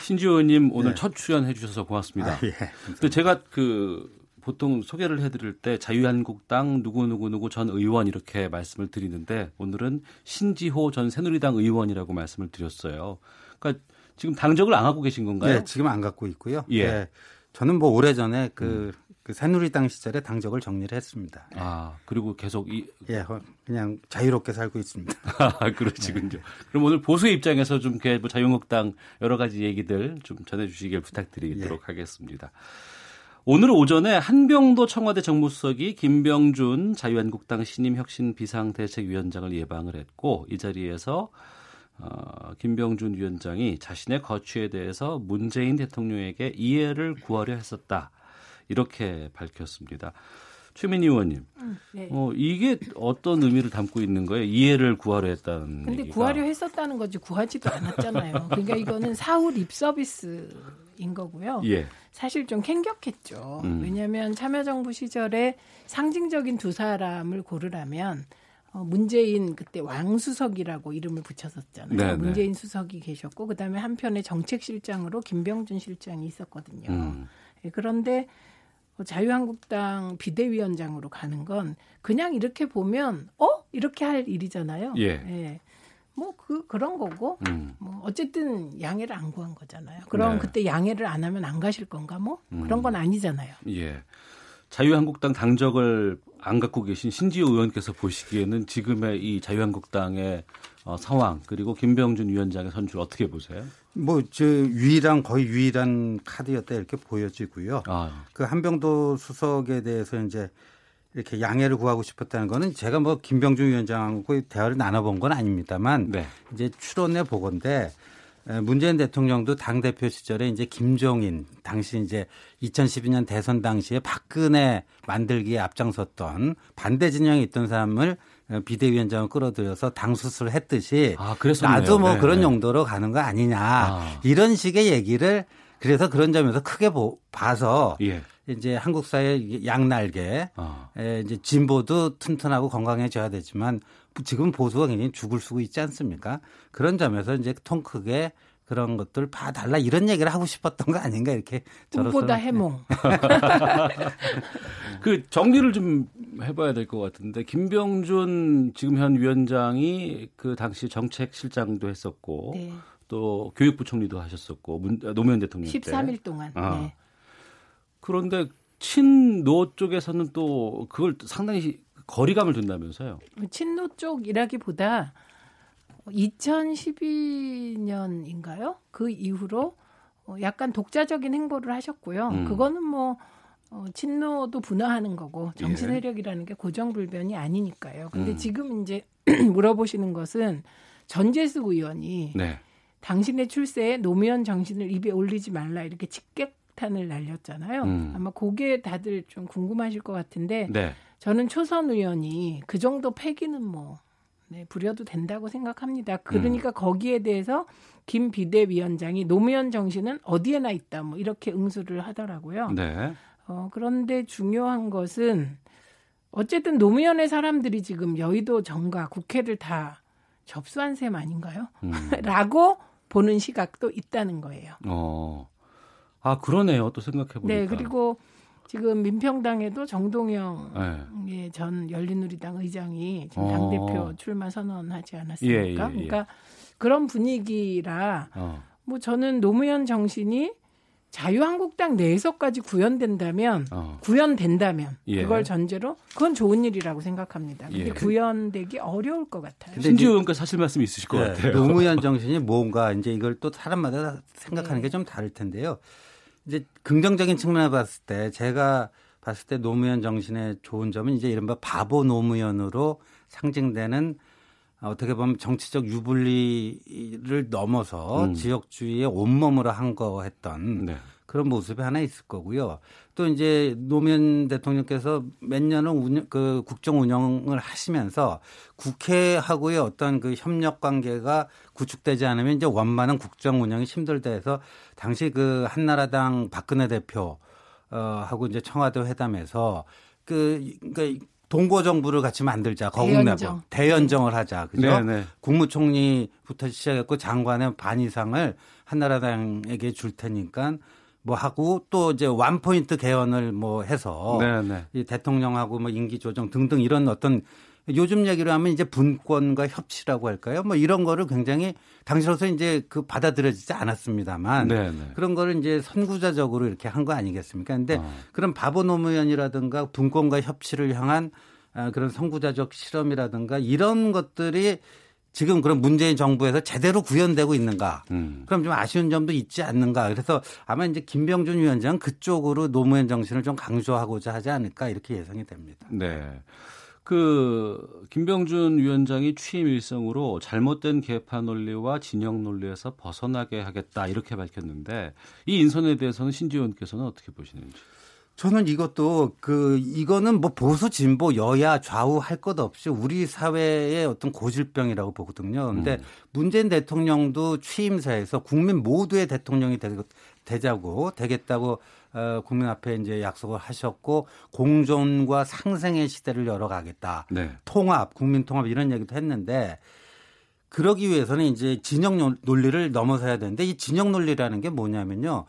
신지호 의원님 오늘 네. 첫 출연해 주셔서 고맙습니다. 아, 예. 제가 그 보통 소개를 해드릴 때 자유한국당 누구누구누구 전 의원 이렇게 말씀을 드리는데 오늘은 신지호 전 새누리당 의원이라고 말씀을 드렸어요. 그러니까 지금 당적을 안 갖고 계신 건가요? 네, 지금 안 갖고 있고요. 예. 네, 저는 뭐 오래전에 그, 음. 그 새누리당 시절에 당적을 정리를 했습니다. 아, 그리고 계속 이 예, 그냥 자유롭게 살고 있습니다. 아, 그러시군요. 네. 그럼 오늘 보수의 입장에서 좀 이렇게 뭐 자유한국당 여러 가지 얘기들 좀 전해 주시길 부탁드리도록 예. 하겠습니다. 오늘 오전에 한병도 청와대 정무수석이 김병준 자유한국당 신임 혁신 비상대책위원장을 예방을 했고 이 자리에서 어, 김병준 위원장이 자신의 거취에 대해서 문재인 대통령에게 이해를 구하려 했었다. 이렇게 밝혔습니다. 최민희 의원님, 음, 네. 어, 이게 어떤 의미를 담고 있는 거예요? 이해를 구하려 했다는. 근데 얘기가. 구하려 했었다는 거지 구하지도 않았잖아요. 그러니까 이거는 사후 립 서비스 인 거고요. 예. 사실 좀 캥격했죠. 음. 왜냐하면 참여정부 시절에 상징적인 두 사람을 고르라면 어, 문재인 그때 왕수석이라고 이름을 붙였었잖아요. 네네. 문재인 수석이 계셨고 그다음에 한편에 정책실장으로 김병준 실장이 있었거든요. 음. 예, 그런데 자유한국당 비대위원장으로 가는 건 그냥 이렇게 보면 어 이렇게 할 일이잖아요. 예. 예. 뭐 그 그런 거고 음. 뭐 어쨌든 양해를 안 구한 거잖아요. 그럼 네. 그때 양해를 안 하면 안 가실 건가 뭐 음. 그런 건 아니잖아요. 예. 자유한국당 당적을 안 갖고 계신 신지호 의원께서 보시기에는 지금의 이 자유한국당의 어, 상황 그리고 김병준 위원장의 선출 어떻게 보세요? 뭐 저 유일한 거의 유일한 카드였다 이렇게 보여지고요. 아. 그 한병도 수석에 대해서 이제 이렇게 양해를 구하고 싶었다는 거는 제가 뭐 김병준 위원장하고 대화를 나눠본 건 아닙니다만 네. 이제 추론해 보건데 문재인 대통령도 당 대표 시절에 이제 김종인 당시 이제 2012년 대선 당시에 박근혜 만들기에 앞장섰던 반대 진영에 있던 사람을 비대위원장을 끌어들여서 당 수술을 했듯이 아, 나도 뭐 네, 그런 네. 용도로 가는 거 아니냐 아. 이런 식의 얘기를 그래서 그런 점에서 크게 보, 봐서 예. 이제 한국 사회 양날개 아. 이제 진보도 튼튼하고 건강해져야 되지만 지금 보수가 굉장히 죽을 수고 있지 않습니까? 그런 점에서 이제 통 크게 그런 것들 봐달라 이런 얘기를 하고 싶었던 거 아닌가 이렇게 저보다 해몽. 그 정리를 좀 해봐야 될 것 같은데 김병준 지금 현 위원장이 그 당시 정책실장도 했었고 네. 또 교육부총리도 하셨었고 문, 노무현 대통령 13일 때. 동안. 아. 네. 그런데 친노 쪽에서는 또 그걸 상당히 거리감을 둔다면서요? 친노 쪽이라기보다 2012년인가요? 그 이후로 어, 약간 독자적인 행보를 하셨고요. 음. 그거는 뭐 어, 친노도 분화하는 거고 정치 세력이라는 게 고정불변이 아니니까요. 근데 음. 지금 이제 물어보시는 것은 전재수 의원이 네. 당신의 출세에 노무현 정신을 입에 올리지 말라 이렇게 직격탄을 날렸잖아요. 음. 아마 그게 다들 좀 궁금하실 것 같은데 네. 저는 초선 의원이 그 정도 패기는 뭐 네, 부려도 된다고 생각합니다. 그러니까 음. 거기에 대해서 김 비대위원장이 노무현 정신은 어디에나 있다 뭐 이렇게 응수를 하더라고요. 네. 어, 그런데 중요한 것은 어쨌든 노무현의 사람들이 지금 여의도 정가 국회를 다 접수한 셈 아닌가요? 음. 라고 보는 시각도 있다는 거예요. 어. 아, 그러네요. 또 생각해 보니까. 네, 그리고 지금 민평당에도 정동영 네. 예, 전 열린우리당 의장이 지금 당 대표 어. 출마 선언하지 않았습니까? 예, 예, 예, 그러니까 그런 분위기라 어. 뭐 저는 노무현 정신이 자유한국당 내에서까지 구현된다면 어. 구현된다면 예. 그걸 전제로 그건 좋은 일이라고 생각합니다. 근데 예. 구현되기 어려울 것 같아요. 신지호 의원과 사실 말씀 있으실 것 네. 같아요. 노무현 정신이 뭔가 이제 이걸 또 사람마다 생각하는 네. 게좀 다를 텐데요. 이제 긍정적인 측면을 봤을 때 제가 봤을 때 노무현 정신의 좋은 점은 이제 이른바 바보 노무현으로 상징되는 어떻게 보면 정치적 유불리를 넘어서 음. 지역주의에 온몸으로 한 거 했던 네. 그런 모습이 하나 있을 거고요. 또 이제 노무현 대통령께서 몇 년을 운영, 그 국정 운영을 하시면서 국회하고의 어떤 그 협력 관계가 구축되지 않으면 이제 원만한 국정 운영이 힘들다 해서 당시 그 한나라당 박근혜 대표 어 하고 이제 청와대 회담에서 그 그러니까 동고 정부를 같이 만들자 거국내부 대연정. 을 하자 그죠? 네네. 네. 국무총리부터 시작했고 장관의 반 이상을 한나라당에게 줄 테니까 뭐 하고 또 이제 원 포인트 개헌을 뭐 해서 네, 네. 이 대통령하고 뭐 임기 조정 등등 이런 어떤 요즘 얘기로 하면 이제 분권과 협치라고 할까요? 뭐 이런 거를 굉장히 당시로서 이제 그 받아들여지지 않았습니다만 네네. 네. 그런 거를 이제 선구자적으로 이렇게 한 거 아니겠습니까? 근데 어. 그런 바보 노무현이라든가 분권과 협치를 향한 아, 그런 선구자적 실험이라든가 이런 것들이 지금 그런 문재인 정부에서 제대로 구현되고 있는가? 음. 그럼 좀 아쉬운 점도 있지 않는가? 그래서 아마 이제 김병준 위원장 그쪽으로 노무현 정신을 좀 강조하고자 하지 않을까 이렇게 예상이 됩니다. 네. 그 김병준 위원장이 취임 일성으로 잘못된 개파 논리와 진영 논리에서 벗어나게 하겠다 이렇게 밝혔는데 이 인선에 대해서는 신지원께서는 어떻게 보시는지? 저는 이것도 그 이거는 뭐 보수 진보 여야 좌우 할 것 없이 우리 사회의 어떤 고질병이라고 보거든요. 근데 음. 문재인 대통령도 취임사에서 국민 모두의 대통령이 되자고 되겠다고 어, 국민 앞에 이제 약속을 하셨고 공존과 상생의 시대를 열어가겠다. 네. 통합, 국민 통합 이런 얘기도 했는데 그러기 위해서는 이제 진영 논리를 넘어서야 되는데 이 진영 논리라는 게 뭐냐면요.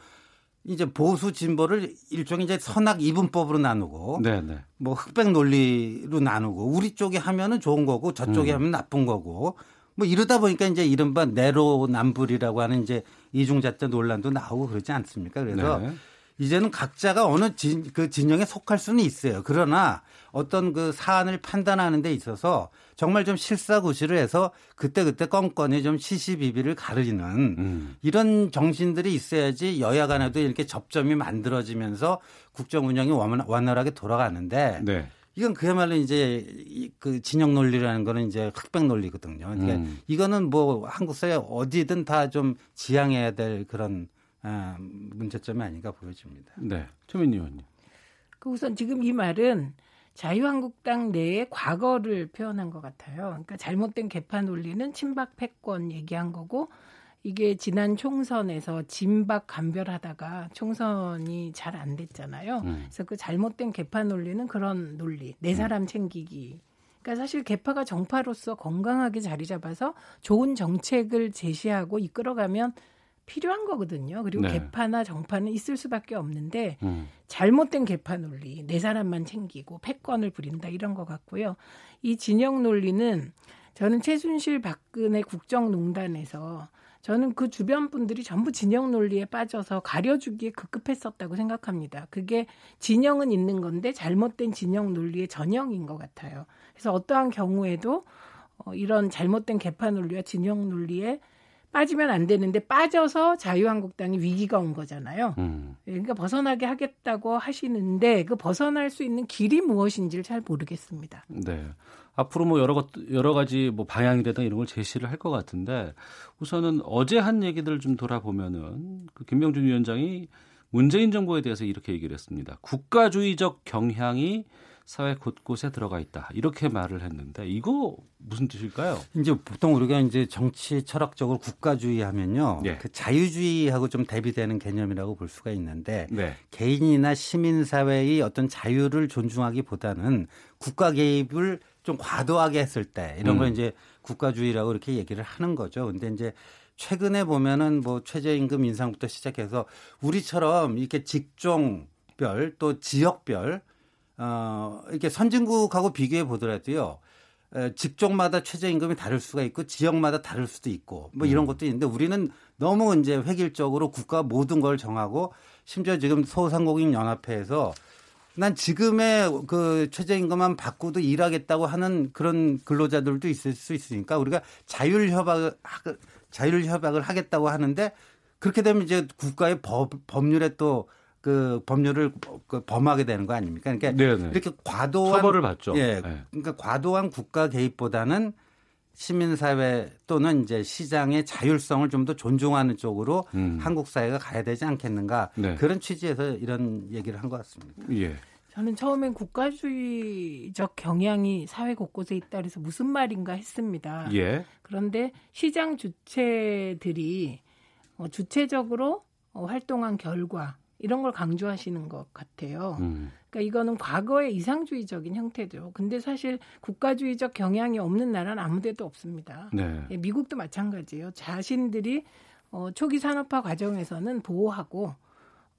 이제 보수 진보를 일종의 이제 선악 이분법으로 나누고 네네. 네. 뭐 흑백 논리로 나누고 우리 쪽에 하면은 좋은 거고 저쪽에 음. 하면 나쁜 거고 뭐 이러다 보니까 이제 이른바 내로남불이라고 하는 이제 이중잣대 논란도 나오고 그러지 않습니까? 그래서 네. 이제는 각자가 어느 진, 그 진영에 속할 수는 있어요. 그러나 어떤 그 사안을 판단하는 데 있어서 정말 좀 실사구시를 해서 그때그때 껌껌이 좀 시시비비를 가르는 음. 이런 정신들이 있어야지 여야 간에도 이렇게 접점이 만들어지면서 국정 운영이 원활하게 돌아가는데 네. 이건 그야말로 이제 그 진영 논리라는 거는 이제 흑백 논리거든요. 그러니까 음. 이거는 뭐 한국 사회 어디든 다 좀 지향해야 될 그런 아, 문제점이 아닌가 보여집니다. 네. 최민희 의원님. 그 우선 지금 이 말은 자유한국당 내의 과거를 표현한 것 같아요. 그러니까 잘못된 개판 논리는 친박 패권 얘기한 거고 이게 지난 총선에서 진박 간별하다가 총선이 잘 안 됐잖아요. 음. 그래서 그 잘못된 개판 논리는 그런 논리, 내 음. 사람 챙기기. 그러니까 사실 개파가 정파로서 건강하게 자리 잡아서 좋은 정책을 제시하고 이끌어가면 필요한 거거든요. 그리고 네. 개파나 정파는 있을 수밖에 없는데 음. 잘못된 개파 논리, 내 사람만 챙기고 패권을 부린다 이런 것 같고요. 이 진영 논리는 저는 최순실 박근혜 국정농단에서 저는 그 주변 분들이 전부 진영 논리에 빠져서 가려주기에 급급했었다고 생각합니다. 그게 진영은 있는 건데 잘못된 진영 논리의 전형인 것 같아요. 그래서 어떠한 경우에도 어, 이런 잘못된 개파 논리와 진영 논리에 빠지면 안 되는데 빠져서 자유한국당이 위기가 온 거잖아요. 음. 그러니까 벗어나게 하겠다고 하시는데 그 벗어날 수 있는 길이 무엇인지를 잘 모르겠습니다. 네. 앞으로 뭐 여러 것 여러 가지 뭐 방향이라든 이런 걸 제시를 할 것 같은데 우선은 어제 한 얘기들을 좀 돌아보면은 그 김병준 위원장이 문재인 정부에 대해서 이렇게 얘기를 했습니다. 국가주의적 경향이 사회 곳곳에 들어가 있다. 이렇게 말을 했는데 이거 무슨 뜻일까요? 이제 보통 우리가 이제 정치 철학적으로 국가주의 하면요. 네. 그 자유주의하고 좀 대비되는 개념이라고 볼 수가 있는데 네. 개인이나 시민 사회의 어떤 자유를 존중하기보다는 국가 개입을 좀 과도하게 했을 때 이런 음. 걸 이제 국가주의라고 이렇게 얘기를 하는 거죠. 근데 이제 최근에 보면은 뭐 최저임금 인상부터 시작해서 우리처럼 이렇게 직종별 또 지역별 어, 이렇게 선진국하고 비교해 보더라도요. 직종마다 최저임금이 다를 수가 있고 지역마다 다를 수도 있고 뭐 이런 음. 것도 있는데 우리는 너무 이제 획일적으로 국가 모든 걸 정하고 심지어 지금 소상공인 연합회에서 난 지금의 그 최저임금만 바꾸도 일하겠다고 하는 그런 근로자들도 있을 수 있으니까 우리가 자율 협약을 자율 협약을 하겠다고 하는데 그렇게 되면 이제 국가의 법, 법률에 또 그 법률을 그 범하게 되는 거 아닙니까? 그러니까 네네. 이렇게 과도한 처벌을 받죠. 예, 네. 그러니까 과도한 국가 개입보다는 시민사회 또는 이제 시장의 자율성을 좀 더 존중하는 쪽으로 음. 한국 사회가 가야 되지 않겠는가 네. 그런 취지에서 이런 얘기를 한 것 같습니다. 예. 저는 처음엔 국가주의적 경향이 사회 곳곳에 있다 그래서 무슨 말인가 했습니다. 예. 그런데 시장 주체들이 어, 주체적으로 어, 활동한 결과 이런 걸 강조하시는 것 같아요. 음. 그러니까 이거는 과거의 이상주의적인 형태죠. 근데 사실 국가주의적 경향이 없는 나라는 아무데도 없습니다. 네. 예, 미국도 마찬가지예요. 자신들이 어, 초기 산업화 과정에서는 보호하고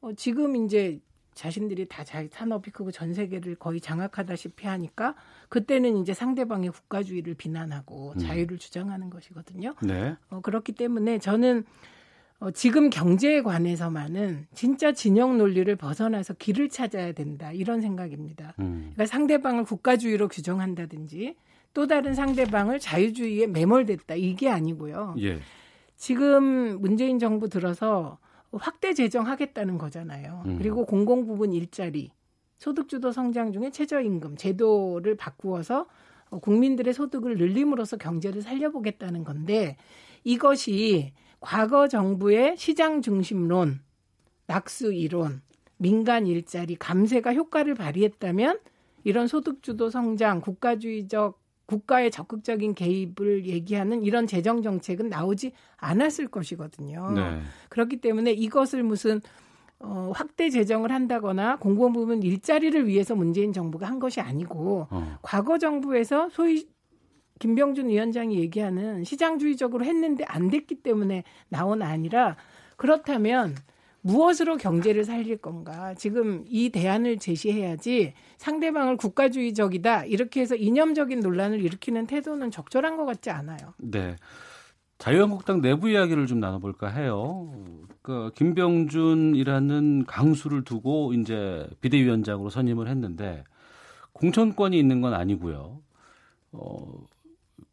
어, 지금 이제 자신들이 다 산업이 크고 전 세계를 거의 장악하다시피 하니까 그때는 이제 상대방의 국가주의를 비난하고 음. 자유를 주장하는 것이거든요. 네. 어, 그렇기 때문에 저는 어, 지금 경제에 관해서만은 진짜 진영 논리를 벗어나서 길을 찾아야 된다 이런 생각입니다. 음. 그러니까 상대방을 국가주의로 규정한다든지 또 다른 상대방을 자유주의에 매몰됐다 이게 아니고요. 예. 지금 문재인 정부 들어서 확대 재정하겠다는 거잖아요. 음. 그리고 공공 부분 일자리, 소득주도 성장 중에 최저임금 제도를 바꾸어서 국민들의 소득을 늘림으로써 경제를 살려보겠다는 건데 이것이 과거 정부의 시장 중심론, 낙수 이론, 민간 일자리, 감세가 효과를 발휘했다면 이런 소득주도 성장, 국가주의적 국가의 적극적인 개입을 얘기하는 이런 재정 정책은 나오지 않았을 것이거든요. 네. 그렇기 때문에 이것을 무슨 어, 확대 재정을 한다거나 공공부문 일자리를 위해서 문재인 정부가 한 것이 아니고 어. 과거 정부에서 소위 김병준 위원장이 얘기하는 시장주의적으로 했는데 안 됐기 때문에 나온 아니라 그렇다면 무엇으로 경제를 살릴 건가? 지금 이 대안을 제시해야지 상대방을 국가주의적이다 이렇게 해서 이념적인 논란을 일으키는 태도는 적절한 것 같지 않아요. 네. 자유한국당 내부 이야기를 좀 나눠볼까 해요. 그 김병준이라는 강수를 두고 이제 비대위원장으로 선임을 했는데 공천권이 있는 건 아니고요. 어,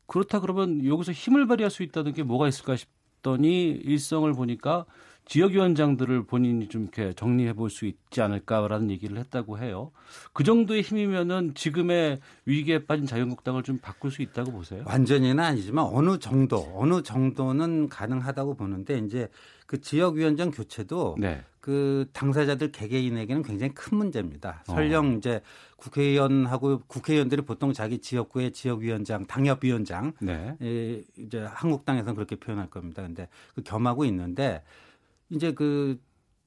그렇다 그러면 여기서 힘을 발휘할 수 있다는 게 뭐가 있을까 싶더니 일성을 보니까 지역위원장들을 본인이 좀 이렇게 정리해 볼 수 있지 않을까라는 얘기를 했다고 해요. 그 정도의 힘이면은 지금의 위기에 빠진 자유한국당을 좀 바꿀 수 있다고 보세요? 완전히는 아니지만 어느 정도, 어느 정도는 가능하다고 보는데 이제 그 지역위원장 교체도 네. 그 당사자들 개개인에게는 굉장히 큰 문제입니다. 설령 어. 이제 국회의원하고 국회의원들이 보통 자기 지역구의 지역위원장, 당협위원장, 네. 에, 이제 한국당에서는 그렇게 표현할 겁니다. 근데 그 겸하고 있는데 이제 그,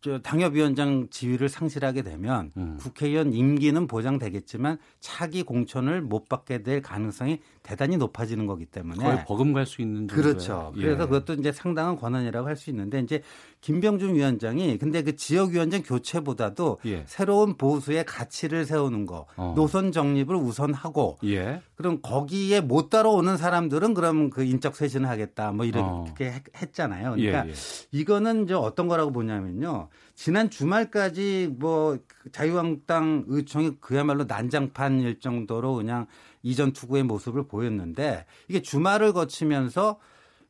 저 당협위원장 지위를 상실하게 되면 음. 국회의원 임기는 보장되겠지만 차기 공천을 못 받게 될 가능성이 대단히 높아지는 거기 때문에 거의 버금갈 수 있는 정도의. 그렇죠. 예. 그래서 그것도 이제 상당한 권한이라고 할 수 있는데 이제 김병준 위원장이 근데 그 지역위원장 교체보다도 예. 새로운 보수의 가치를 세우는 거 어. 노선 정립을 우선하고 예. 그럼 거기에 못 따라오는 사람들은 그럼 그 인적 쇄신을 하겠다 뭐 이렇게 어. 했잖아요. 그러니까 예, 예. 이거는 이제 어떤 거라고 보냐면요. 지난 주말까지 뭐 자유한국당 의총이 그야말로 난장판일 정도로 그냥 이전 투구의 모습을 보였는데 이게 주말을 거치면서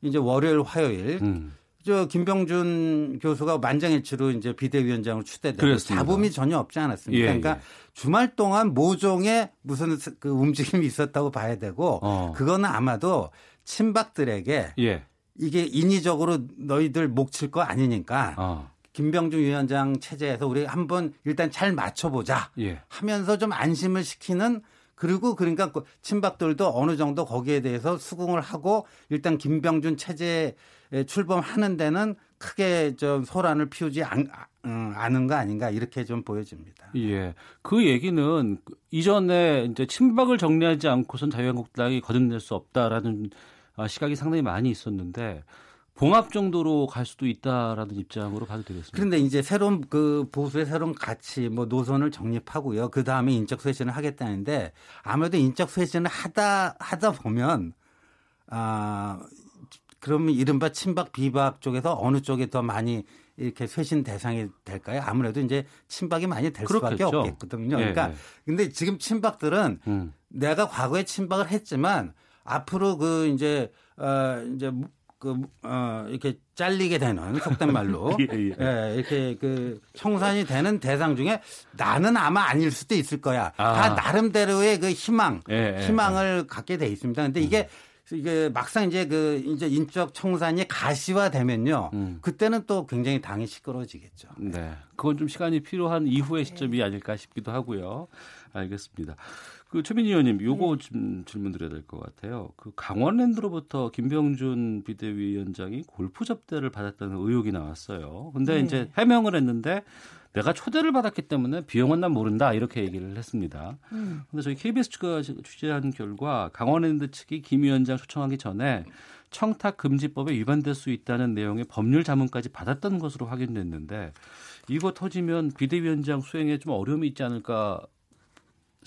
이제 월요일 화요일 음. 저 김병준 교수가 만장일치로 이제 비대위원장으로 추대되고 잡음이 전혀 없지 않았습니까? 예, 그러니까 예. 주말 동안 모종의 무슨 그 움직임이 있었다고 봐야 되고 어. 그거는 아마도 친박들에게 예. 이게 인위적으로 너희들 목칠 거 아니니까 어. 김병준 위원장 체제에서 우리 한번 일단 잘 맞춰보자 예. 하면서 좀 안심을 시키는 그리고 그러니까 그 친박들도 어느 정도 거기에 대해서 수긍을 하고 일단 김병준 체제에 출범하는 데는 크게 좀 소란을 피우지 않, 음, 않은 거 아닌가 이렇게 좀 보여집니다. 예. 그 얘기는 이전에 이제 친박을 정리하지 않고선 자유한국당이 거듭낼 수 없다라는 아, 시각이 상당히 많이 있었는데 봉합 정도로 갈 수도 있다라는 입장으로 봐도 되겠습니다. 그런데 이제 새로운 그 보수의 새로운 가치 뭐 노선을 정립하고요. 그 다음에 인적 쇄신을 하겠다는데 아무래도 인적 쇄신을 하다 하다 보면 아 그러면 이른바 친박 비박 쪽에서 어느 쪽에 더 많이 이렇게 쇄신 대상이 될까요? 아무래도 이제 친박이 많이 될 그렇겠죠. 수밖에 없겠거든요. 예, 그러니까 예. 근데 지금 친박들은 음. 내가 과거에 친박을 했지만 앞으로 그 이제 어 이제 그, 어, 이렇게 잘리게 되는 속된 말로. 예, 예. 예, 이렇게 그 청산이 되는 대상 중에 나는 아마 아닐 수도 있을 거야. 아. 다 나름대로의 그 희망, 예, 예 희망을 예. 갖게 돼 있습니다. 근데 이게 음. 이게 막상 이제 그 이제 인적 청산이 가시화되면요. 음. 그때는 또 굉장히 당이 시끄러워지겠죠. 네. 그건 좀 시간이 필요한 이후의 시점이 아닐까 싶기도 하고요. 알겠습니다. 그 최민희 의원님, 요거 네. 좀 질문 드려야 될 것 같아요. 그 강원랜드로부터 김병준 비대위원장이 골프 접대를 받았다는 의혹이 나왔어요. 근데 네. 이제 해명을 했는데 내가 초대를 받았기 때문에 비용은 난 모른다 이렇게 얘기를 했습니다. 음. 근데 저희 KBS 측가 취재한 결과 강원랜드 측이 김 위원장 초청하기 전에 청탁 금지법에 위반될 수 있다는 내용의 법률 자문까지 받았던 것으로 확인됐는데 이거 터지면 비대위원장 수행에 좀 어려움이 있지 않을까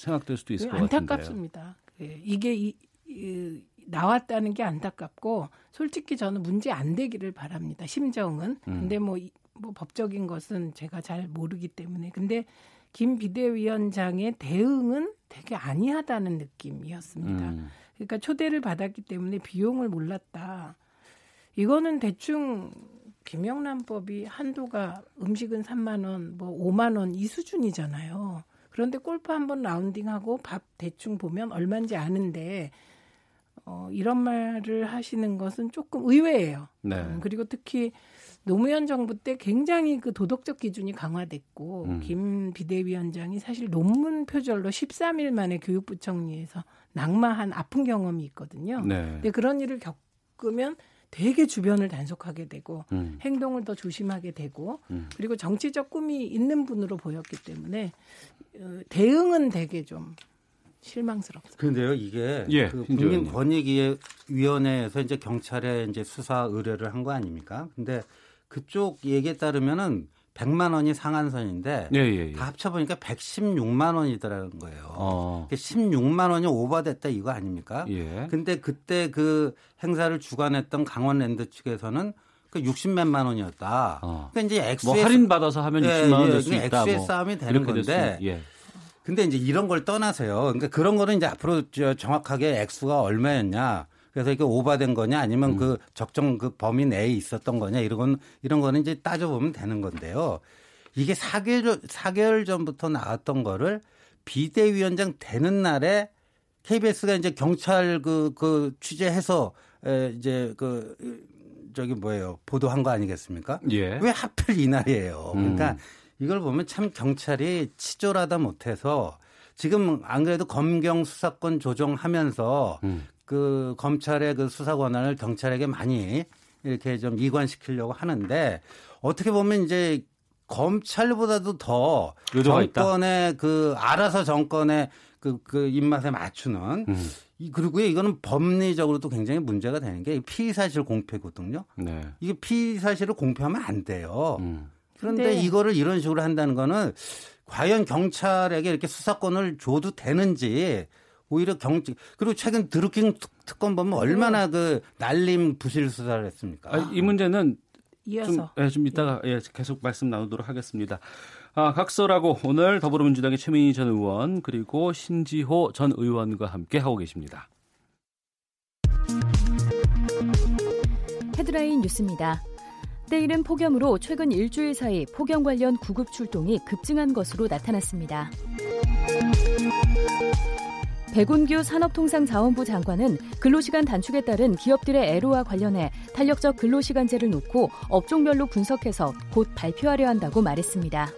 생각될 수도 있을 것 같은데요. 안타깝습니다. 예, 이게 이, 이, 나왔다는 게 안타깝고 솔직히 저는 문제 안 되기를 바랍니다. 심정은. 음. 근데 뭐, 뭐 법적인 것은 제가 잘 모르기 때문에. 근데 김 비대위원장의 대응은 되게 아니하다는 느낌이었습니다. 음. 그러니까 초대를 받았기 때문에 비용을 몰랐다. 이거는 대충 김영란법이 한도가 음식은 3만 원, 뭐 5만 원 이 수준이잖아요. 그런데 골프 한번 라운딩하고 밥 대충 보면 얼마인지 아는데 어, 이런 말을 하시는 것은 조금 의외예요. 네. 음, 그리고 특히 노무현 정부 때 굉장히 그 도덕적 기준이 강화됐고 음. 김 비대위원장이 사실 논문 표절로 13일 만에 교육부총리에서 낙마한 아픈 경험이 있거든요. 네. 근데 그런 일을 겪으면 되게 주변을 단속하게 되고 음. 행동을 더 조심하게 되고 음. 그리고 정치적 꿈이 있는 분으로 보였기 때문에 어, 대응은 되게 좀 실망스럽습니다. 그런데요, 이게 예, 그 국민권익위원회에서 이제 경찰에 이제 수사 의뢰를 한 거 아닙니까? 근데 그쪽 얘기에 따르면은 100만 원이 상한선인데 예, 예, 예. 다 합쳐보니까 116만 원이더라는 거예요. 어. 16만 원이 오버됐다 이거 아닙니까? 예. 근데 그때 그 행사를 주관했던 강원랜드 측에서는 그 60몇만 원이었다. 어. 그러니까 이제 엑스의 뭐 할인 받아서 하면 60만 원 될수 예, 있다. 엑스의 뭐 싸움이 되는 건데. 예. 근데 이제 이런 걸 떠나서요. 그러니까 그런 거는 이제 앞으로 정확하게 액수가 얼마였냐. 그래서 이게 오바된 거냐 아니면 음. 그 적정 그 범위 내에 있었던 거냐 이런 건 이런 거는 이제 따져보면 되는 건데요. 이게 4개월 4개월 전부터 나왔던 거를 비대위원장 되는 날에 KBS가 이제 경찰 그, 그 취재해서 에 이제 그 저기 뭐예요 보도한 거 아니겠습니까? 예. 왜 하필 이날이에요? 그러니까 음. 이걸 보면 참 경찰이 치졸하다 못해서 지금 안 그래도 검경 수사권 조정하면서 음. 그 검찰의 그 수사 권한을 경찰에게 많이 이렇게 좀 이관시키려고 하는데 어떻게 보면 이제 검찰보다도 더 정권의 있다. 그 알아서 정권의 그, 그 입맛에 맞추는 음. 이 그리고 이거는 법리적으로도 굉장히 문제가 되는 게 피의 사실 공표거든요. 네. 이게 피의 사실을 공표하면 안 돼요. 음. 그런데 네. 이거를 이런 식으로 한다는 거는 과연 경찰에게 이렇게 수사권을 줘도 되는지 오히려 경직 그리고 최근 드루킹 특검 보면 얼마나 그 날림 부실 수사를 했습니까? 아, 이 문제는 이어서 좀, 예, 좀 이따가 예, 계속 말씀 나누도록 하겠습니다. 아, 각설하고 오늘 더불어민주당의 최민희 전 의원 그리고 신지호 전 의원과 함께 하고 계십니다. 헤드라인 뉴스입니다. 때이른 폭염으로 최근 일주일 사이 폭염 관련 구급 출동이 급증한 것으로 나타났습니다. 백운규 산업통상자원부 장관은 근로시간 단축에 따른 기업들의 애로와 관련해 탄력적 근로시간제를 놓고 업종별로 분석해서 곧 발표하려 한다고 말했습니다.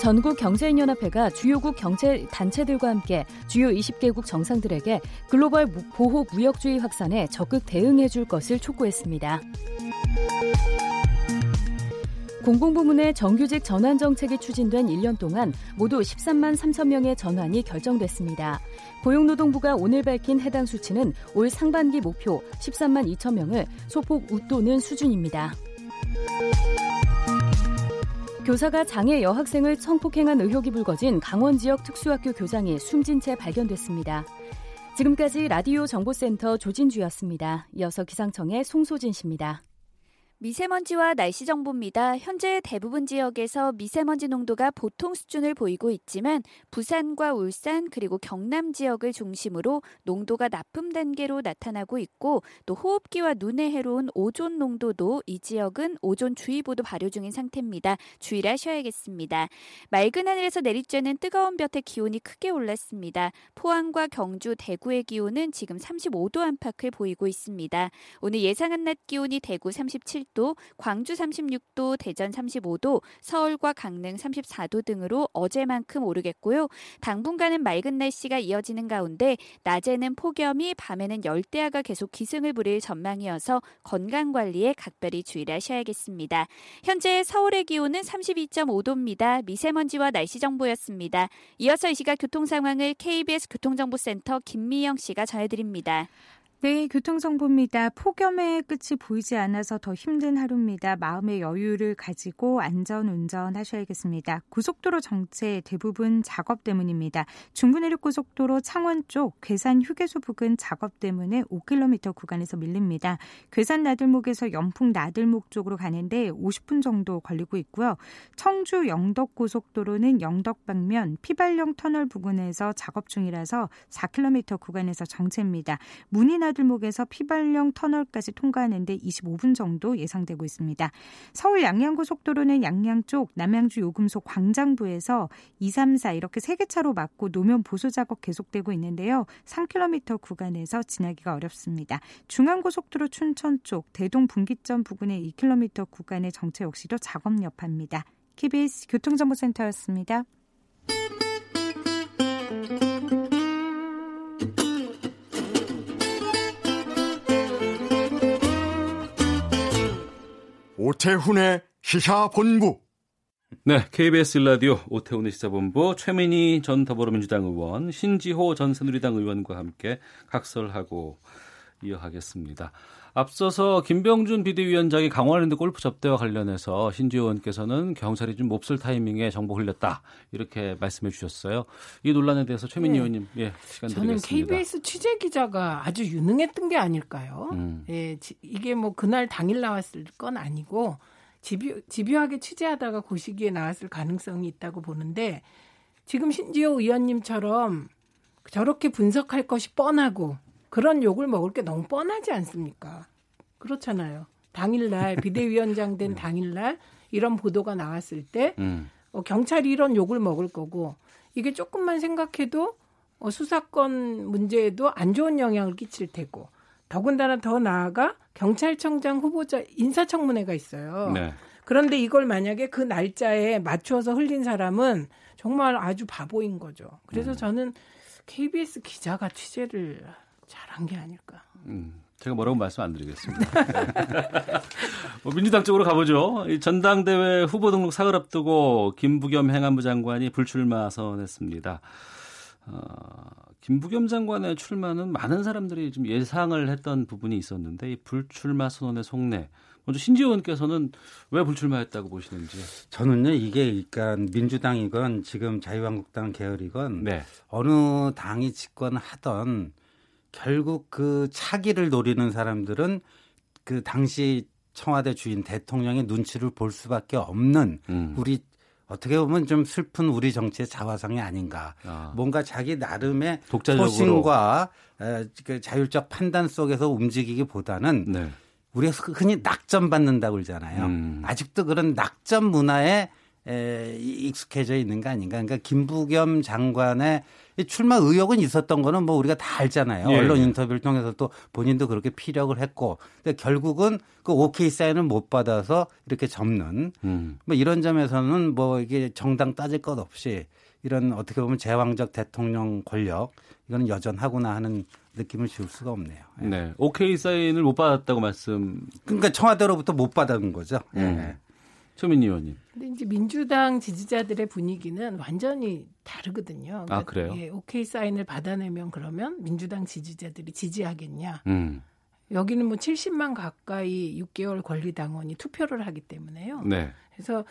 전국 경제인연합회가 주요국 경제 단체들과 함께 주요 20개국 정상들에게 글로벌 보호 무역주의 확산에 적극 대응해 줄 것을 촉구했습니다. 공공부문의 정규직 전환 정책이 추진된 1년 동안 모두 13만 3천 명의 전환이 결정됐습니다. 고용노동부가 오늘 밝힌 해당 수치는 올 상반기 목표 13만 2천 명을 소폭 웃도는 수준입니다. 교사가 장애 여학생을 성폭행한 의혹이 불거진 강원 지역 특수학교 교장이 숨진 채 발견됐습니다. 지금까지 라디오 정보센터 조진주였습니다. 이어서 기상청의 송소진 씨입니다. 미세먼지와 날씨 정보입니다. 현재 대부분 지역에서 미세먼지 농도가 보통 수준을 보이고 있지만 부산과 울산 그리고 경남 지역을 중심으로 농도가 나쁨 단계로 나타나고 있고 또 호흡기와 눈에 해로운 오존 농도도 이 지역은 오존 주의보도 발효 중인 상태입니다. 주의를 하셔야겠습니다. 맑은 하늘에서 내리쬐는 뜨거운 볕에 기온이 크게 올랐습니다. 포항과 경주, 대구의 기온은 지금 35도 안팎을 보이고 있습니다. 오늘 예상한 낮 기온이 대구 37도 30도, 광주 36도, 대전 35도, 서울과 강릉 34도 등으로 어제만큼 오르겠고요. 당분간은 맑은 날씨가 이어지는 가운데 낮에는 폭염이 밤에는 열대야가 계속 기승을 부릴 전망이어서 건강 관리에 각별히 주의를 하셔야겠습니다. 현재 서울의 기온은 32.5도입니다. 미세먼지와 날씨 정보였습니다. 이어서 이 시각 교통 상황을 KBS 교통정보센터 김미영 씨가 전해드립니다. 네, 교통정보입니다. 폭염의 끝이 보이지 않아서 더 힘든 하루입니다. 마음의 여유를 가지고 안전 운전하셔야겠습니다. 고속도로 정체 대부분 작업 때문입니다. 중부내륙고속도로 창원 쪽 괴산 휴게소 부근 작업 때문에 5km 구간에서 밀립니다. 괴산 나들목에서 연풍 나들목 쪽으로 가는데 50분 정도 걸리고 있고요. 청주 영덕고속도로는 영덕 방면 피발령 터널 부근에서 작업 중이라서 4km 구간에서 정체입니다. 문이나 나들목에서 피발령 터널까지 통과하는데 25분 정도 예상되고 있습니다. 서울 양양고속도로는 양양 쪽 남양주 요금소 광장부에서 2, 3, 4 이렇게 세개 차로 막고 노면 보수 작업 계속되고 있는데요. 3km 구간에서 지나기가 어렵습니다. 중앙고속도로 춘천 쪽 대동 분기점 부근의 2km 구간의 정체 역시도 작업 여파입니다. KBS 교통정보센터였습니다. 오태훈의 시사본부. 네, KBS 라디오 오태훈의 시사본부 최민희 전 더불어민주당 의원, 신지호 전 새누리당 의원과 함께 각설하고 이어가겠습니다. 앞서서 김병준 비대위원장이 강원랜드 골프 접대와 관련해서 신지호 의원께서는 경찰이 좀 몹쓸 타이밍에 정보 흘렸다 이렇게 말씀해 주셨어요. 이 논란에 대해서 최민희 네. 의원님 예, 시간 저는 드리겠습니다. KBS 취재 기자가 아주 유능했던 게 아닐까요? 음. 예, 이게 뭐 그날 당일 나왔을 건 아니고 집요, 집요하게 취재하다가 그 시기에 나왔을 가능성이 있다고 보는데 지금 신지호 의원님처럼 저렇게 분석할 것이 뻔하고 그런 욕을 먹을 게 너무 뻔하지 않습니까? 그렇잖아요. 당일날 비대위원장 된 음. 당일날 이런 보도가 나왔을 때 음. 어, 경찰이 이런 욕을 먹을 거고 이게 조금만 생각해도 어, 수사권 문제에도 안 좋은 영향을 끼칠 테고 더군다나 더 나아가 경찰청장 후보자 인사청문회가 있어요. 네. 그런데 이걸 만약에 그 날짜에 맞추어서 흘린 사람은 정말 아주 바보인 거죠. 그래서 음. 저는 KBS 기자가 취재를 잘한 게 아닐까. 음, 제가 뭐라고 말씀 안 드리겠습니다. 뭐 민주당 쪽으로 가보죠. 전당대회 후보 등록 사흘 앞두고 김부겸 행안부 장관이 불출마 선언했습니다. 어, 김부겸 장관의 출마는 많은 사람들이 좀 예상을 했던 부분이 있었는데 이 불출마 선언의 속내 먼저 신지호 의원께서는 왜 불출마했다고 보시는지? 저는요 이게 그러니까 민주당이건 지금 자유한국당 계열이건 네. 어느 당이 집권하던 결국 그 차기를 노리는 사람들은 그 당시 청와대 주인 대통령의 눈치를 볼 수밖에 없는 음. 우리 어떻게 보면 좀 슬픈 우리 정치의 자화상이 아닌가. 아. 뭔가 자기 나름의 독자적으로. 소신과 그 자율적 판단 속에서 움직이기보다는 네. 우리가 흔히 낙점 받는다고 그러잖아요. 음. 아직도 그런 낙점 문화에 에, 익숙해져 있는 거 아닌가. 그러니까 김부겸 장관의 출마 의혹은 있었던 거는 뭐 우리가 다 알잖아요. 예. 언론 인터뷰를 통해서 또 본인도 그렇게 피력을 했고. 근데 결국은 그 오케이 사인을 못 받아서 이렇게 접는 음. 뭐 이런 점에서는 뭐 이게 정당 따질 것 없이 이런 어떻게 보면 제왕적 대통령 권력 이거는 여전하구나 하는 느낌을 지울 수가 없네요. 예. 네. 오케이 사인을 못 받았다고 말씀. 그러니까 청와대로부터 못 받은 거죠. 음. 예. 최민희 의원님. 근데 이제 민주당 지지자들의 분위기는 완전히 다르거든요. 그러니까 아 그래요? 예, 오케이 사인을 받아내면 그러면 민주당 지지자들이 지지하겠냐? 음. 여기는 뭐 70만 가까이 6개월 권리당원이 투표를 하기 때문에요. 네. 그래서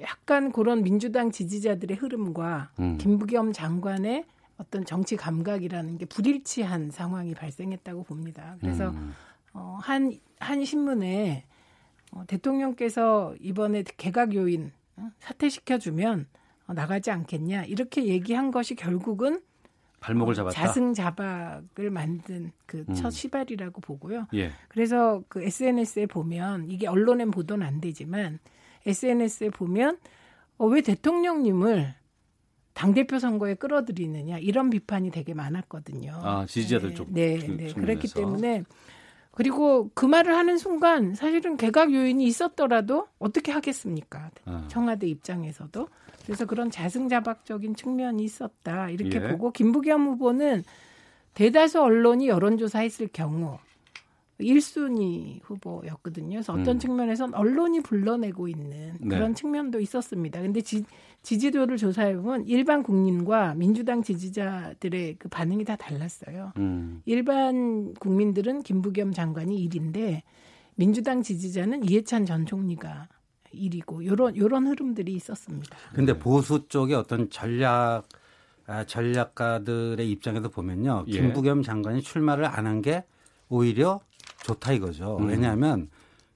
약간 그런 민주당 지지자들의 흐름과 음. 김부겸 장관의 어떤 정치 감각이라는 게 불일치한 상황이 발생했다고 봅니다. 그래서 음. 어, 한, 한 신문에 어, 대통령께서 이번에 개각 요인 어, 사퇴시켜주면 어, 나가지 않겠냐 이렇게 얘기한 것이 결국은 발목을 잡았다. 자승자박을 만든 그첫 음. 시발이라고 보고요. 예. 그래서 그 SNS에 보면 이게 언론엔 보도는 안 되지만 SNS에 보면 어, 왜 대통령님을 당대표 선거에 끌어들이느냐 이런 비판이 되게 많았거든요. 아, 지지자들 네, 쪽. 네, 네. 그랬기 때문에 그리고 그 말을 하는 순간 사실은 개각 요인이 있었더라도 어떻게 하겠습니까? 아. 청와대 입장에서도. 그래서 그런 자승자박적인 측면이 있었다. 이렇게 예. 보고 김부겸 후보는 대다수 언론이 여론조사했을 경우 1순위 후보였거든요. 그래서 어떤 음. 측면에선 언론이 불러내고 있는 네. 그런 네. 측면도 있었습니다. 근데 지, 지지도를 조사해 보면 일반 국민과 민주당 지지자들의 그 반응이 다 달랐어요. 음. 일반 국민들은 김부겸 장관이 1인데 민주당 지지자는 이해찬 전 총리가 1위고 요런 요런 흐름들이 있었습니다. 근데 보수 쪽의 어떤 전략 아, 전략가들의 입장에서 보면요. 예. 김부겸 장관이 출마를 안 한 게 오히려 좋다 이거죠. 음. 왜냐하면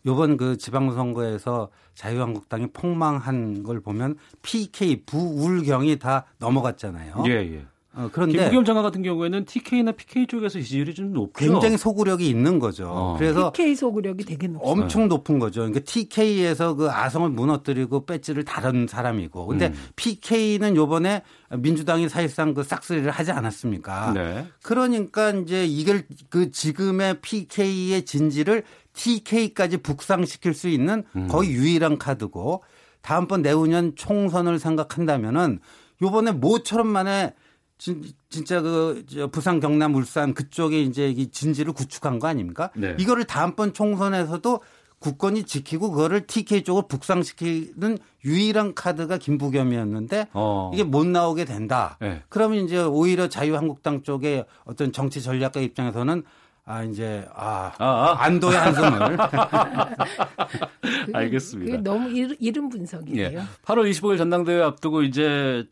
요번 그 지방선거에서 자유한국당이 폭망한 걸 보면 PK 부울경이 다 넘어갔잖아요. 예, 예. 어, 그런데 김부겸 장관 같은 경우에는 TK나 PK 쪽에서 지지율이 좀 높죠. 굉장히 소구력이 있는 거죠. 어. 그래서 PK 소구력이 되게 높죠. 엄청 높은 거죠. 그러니까 TK에서 그 아성을 무너뜨리고 배지를 다른 사람이고. 근데 음. PK는 요번에 민주당이 사실상 그 싹쓸이를 하지 않았습니까? 네. 그러니까 이제 이걸 그 지금의 PK의 진지를 TK까지 북상시킬 수 있는 음. 거의 유일한 카드고 다음번 내후년 총선을 생각한다면은 요번에 모처럼 만에 진, 진짜 그 부산 경남 울산 그쪽에 이제 이 진지를 구축한 거 아닙니까? 네. 이거를 다음번 총선에서도 국권이 지키고 그거를 TK 쪽으로 북상시키는 유일한 카드가 김부겸이었는데 어. 이게 못 나오게 된다. 네. 그러면 이제 오히려 자유한국당 쪽의 어떤 정치 전략가 입장에서는 아 이제 아, 아, 아. 안도의 한숨을 알겠습니다. 너무 이른 분석이에요. 예. 8월 25일 전당대회 앞두고 이제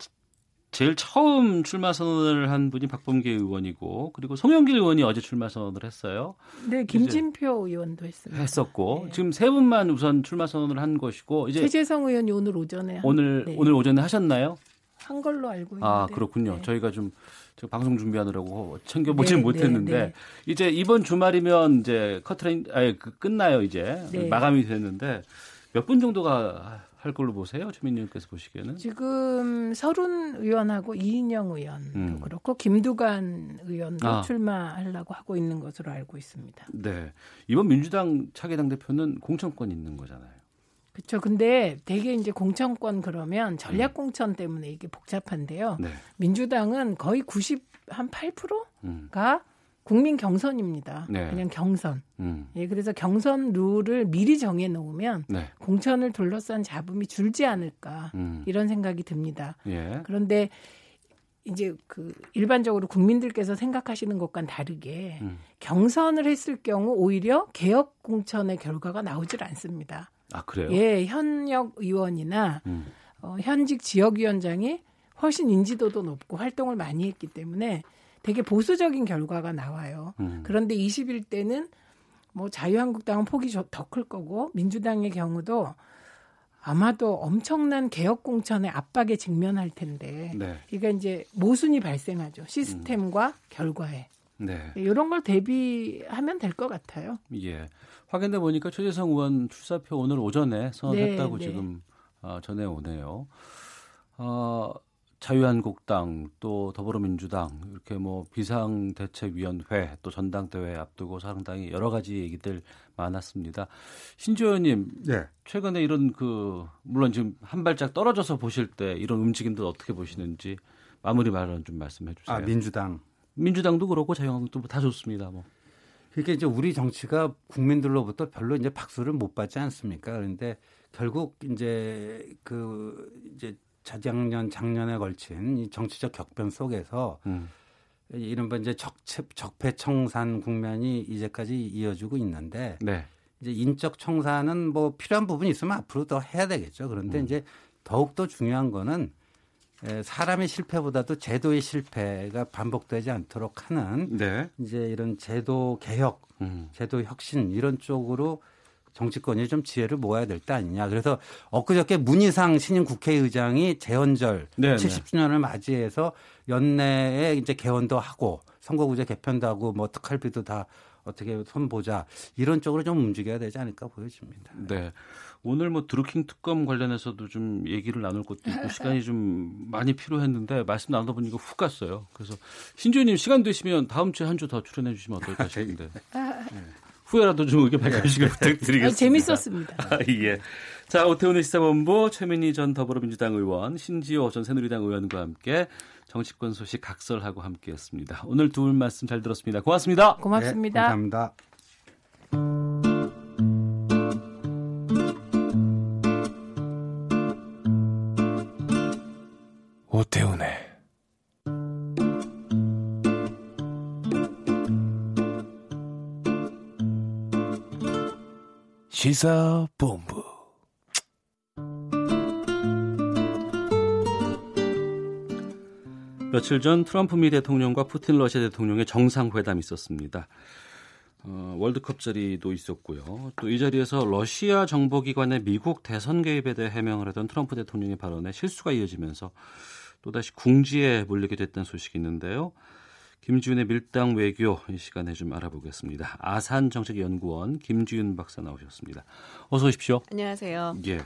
제일 처음 출마 선언을 한 분이 박범계 의원이고 그리고 송영길 의원이 어제 출마 선언을 했어요. 네, 김진표 의원도 했습니다. 했었고 네. 지금 세 분만 우선 출마 선언을 한 것이고 이제 최재성 의원이 오늘 오전에 오늘 네. 오늘 오전에 하셨나요? 한 걸로 알고 있는데. 아 그렇군요. 네. 저희가 좀 방송 준비하느라고 챙겨보지는 네, 못했는데 네, 네. 이제 이번 주말이면 이제 커트라인 아예 그 끝나요 이제 네. 마감이 됐는데 몇 분 정도가 할 걸로 보세요, 주민님께서 보시기에는? 지금 서른 의원하고 이인영 의원도 음. 그렇고 김두관 의원도 아. 출마하려고 하고 있는 것으로 알고 있습니다. 네, 이번 민주당 차기 당 대표는 공천권 있는 거잖아요. 그렇죠. 근데 되게 이제 공천권 그러면 전략 음. 공천 때문에 이게 복잡한데요. 네. 민주당은 거의 90 한 8%가 음. 국민 경선입니다. 네. 그냥 경선. 음. 예, 그래서 경선 룰을 미리 정해 놓으면 네. 공천을 둘러싼 잡음이 줄지 않을까 음. 이런 생각이 듭니다. 예. 그런데 이제 그 일반적으로 국민들께서 생각하시는 것과는 다르게 음. 경선을 했을 경우 오히려 개혁 공천의 결과가 나오질 않습니다. 아 그래요? 예, 현역 의원이나 음. 어, 현직 지역위원장이 훨씬 인지도도 높고 활동을 많이 했기 때문에 되게 보수적인 결과가 나와요. 음. 그런데 21대는 뭐 자유한국당은 폭이 더 클 거고 민주당의 경우도 아마도 엄청난 개혁 공천의 압박에 직면할 텐데 네. 그러니까 이제 모순이 발생하죠 시스템과 음. 결과에 네. 이런 걸 대비하면 될 것 같아요. 예. 확인돼 보니까 최재성 의원 출사표 오늘 오전에 선언했다고 네, 네. 지금 어, 전해 오네요. 어, 자유한국당 또 더불어민주당 이렇게 뭐 비상대책위원회 또 전당대회 앞두고 상당히 여러 가지 얘기들 많았습니다. 신조 의원님, 네. 최근에 이런 그 물론 지금 한 발짝 떨어져서 보실 때 이런 움직임들 어떻게 보시는지 마무리 발언 좀 말씀해 주세요. 아 민주당, 민주당도 그렇고 자유한국당도 다 좋습니다. 뭐. 그게 이제 우리 정치가 국민들로부터 별로 이제 박수를 못 받지 않습니까? 그런데 결국 이제 그 이제 자작년 작년에 걸친 이 정치적 격변 속에서 음. 이른바 이제 적체, 적폐청산 국면이 이제까지 이어지고 있는데 네. 이제 인적 청산은 뭐 필요한 부분이 있으면 앞으로 더 해야 되겠죠. 그런데 음. 이제 더욱 더 중요한 거는 사람의 실패보다도 제도의 실패가 반복되지 않도록 하는 네. 이제 이런 제도 개혁, 음. 제도 혁신 이런 쪽으로 정치권이 좀 지혜를 모아야 될 때 아니냐. 그래서 엊그저께 문희상 신임 국회의장이 재헌절 네 70주년을 맞이해서 연내에 이제 개헌도 하고 선거구제 개편도 하고 뭐 특활비도 다 어떻게 손보자 이런 쪽으로 좀 움직여야 되지 않을까 보여집니다. 네. 오늘 뭐 드루킹 특검 관련해서도 좀 얘기를 나눌 것도 있고 시간이 좀 많이 필요했는데 말씀 나누다 보니까 훅 갔어요. 그래서 신주님 시간 되시면 다음 주에 한 주 더 출연해 주시면 어떨까 싶은데. 네. 후에라도 좀 의견 밝혀주시길 부탁드리겠습니다. 아, 재밌었습니다. 아, 예. 자, 오태훈의 시사본부 최민희 전 더불어민주당 의원, 신지호 전 새누리당 의원과 함께 정치권 소식 각설하고 함께했습니다. 오늘 두 분 말씀 잘 들었습니다. 고맙습니다. 고맙습니다. 네, 감사합니다. 오태훈의 시사본부 며칠 전 트럼프 미 대통령과 푸틴 러시아 대통령의 정상회담이 있었습니다. 어, 월드컵 자리도 있었고요. 또 이 자리에서 러시아 정보기관의 미국 대선 개입에 대해 해명을 하던 트럼프 대통령의 발언에 실수가 이어지면서 또다시 궁지에 몰리게 됐다는 소식이 있는데요. 김지윤의 밀당 외교 이 시간에 좀 알아보겠습니다. 아산 정책연구원 김지윤 박사 나오셨습니다. 어서 오십시오. 안녕하세요. 예.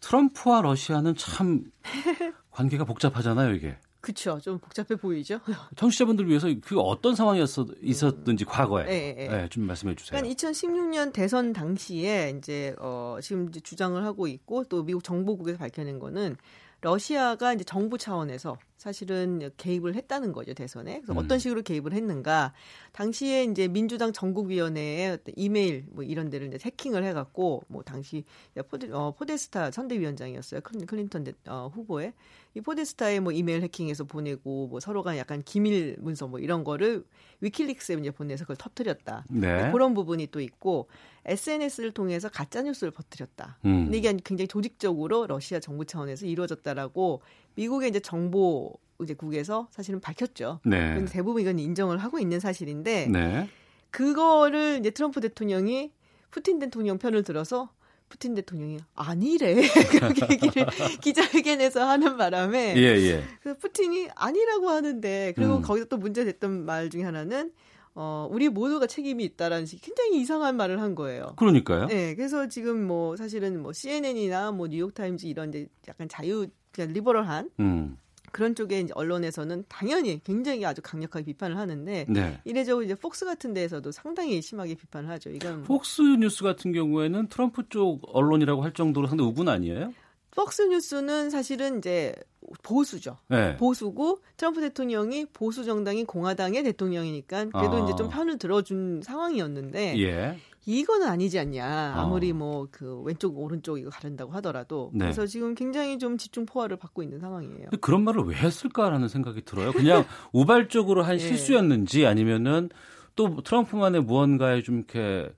트럼프와 러시아는 참 관계가 복잡하잖아요, 이게. 그렇죠. 좀 복잡해 보이죠. 청취자분들 위해서 그 어떤 상황이었 있었든지 과거에 네, 네. 네, 좀 말씀해 주세요. 그러니까 2016년 대선 당시에 이제 어 지금 이제 주장을 하고 있고 또 미국 정보국에서 밝혀낸 거는 러시아가 이제 정부 차원에서 사실은 개입을 했다는 거죠 대선에. 그래서 음. 어떤 식으로 개입을 했는가? 당시에 이제 민주당 전국위원회에 어떤 이메일 뭐 이런 데를 이제 해킹을 해갖고 뭐 당시 포데, 어, 포데스타 선대위원장이었어요 클린턴 어, 후보의 이 포데스타에 뭐 이메일 해킹해서 보내고 뭐 서로가 약간 기밀 문서 뭐 이런 거를 위키리크스에 이제 보내서 그걸 터뜨렸다. 네. 그런 부분이 또 있고 SNS를 통해서 가짜 뉴스를 퍼뜨렸다. 음. 근데 이게 굉장히 조직적으로 러시아 정부 차원에서 이루어졌다라고 미국의 이제 정보 이제 국에서 사실은 밝혔죠. 네. 근데 대부분 이건 인정을 하고 있는 사실인데 네. 그거를 이제 트럼프 대통령이 푸틴 대통령 편을 들어서 푸틴 대통령이 아니래 그렇게 얘기를 기자회견에서 하는 바람에 예, 예. 그 푸틴이 아니라고 하는데 그리고 음. 거기서 또 문제됐던 말 중에 하나는 어, 우리 모두가 책임이 있다라는 식 굉장히 이상한 말을 한 거예요. 그러니까요. 네, 그래서 지금 뭐 사실은 뭐 CNN이나 뭐 뉴욕 타임즈 이런 데 약간 자유, 그냥 리버럴한 음. 그런 쪽에 이제 언론에서는 당연히 굉장히 아주 강력하게 비판을 하는데 네. 이래저래 이제 폭스 같은 데에서도 상당히 심하게 비판을 하죠. 이건 뭐. 폭스 뉴스 같은 경우에는 트럼프 쪽 언론이라고 할 정도로 상당히 우군 아니에요? 폭스 뉴스는 사실은 이제 보수죠. 네. 보수고 트럼프 대통령이 보수 정당인 공화당의 대통령이니까 그래도 아. 이제 좀 편을 들어준 상황이었는데 예. 이거는 아니지 않냐. 아무리 뭐그 왼쪽 오른쪽 이거 가른다고 하더라도 네. 그래서 지금 굉장히 좀 집중 포화를 받고 있는 상황이에요. 그런 말을 왜 했을까라는 생각이 들어요. 그냥 우발적으로 한 네. 실수였는지 아니면은 또 트럼프만의 무언가에 좀 이렇게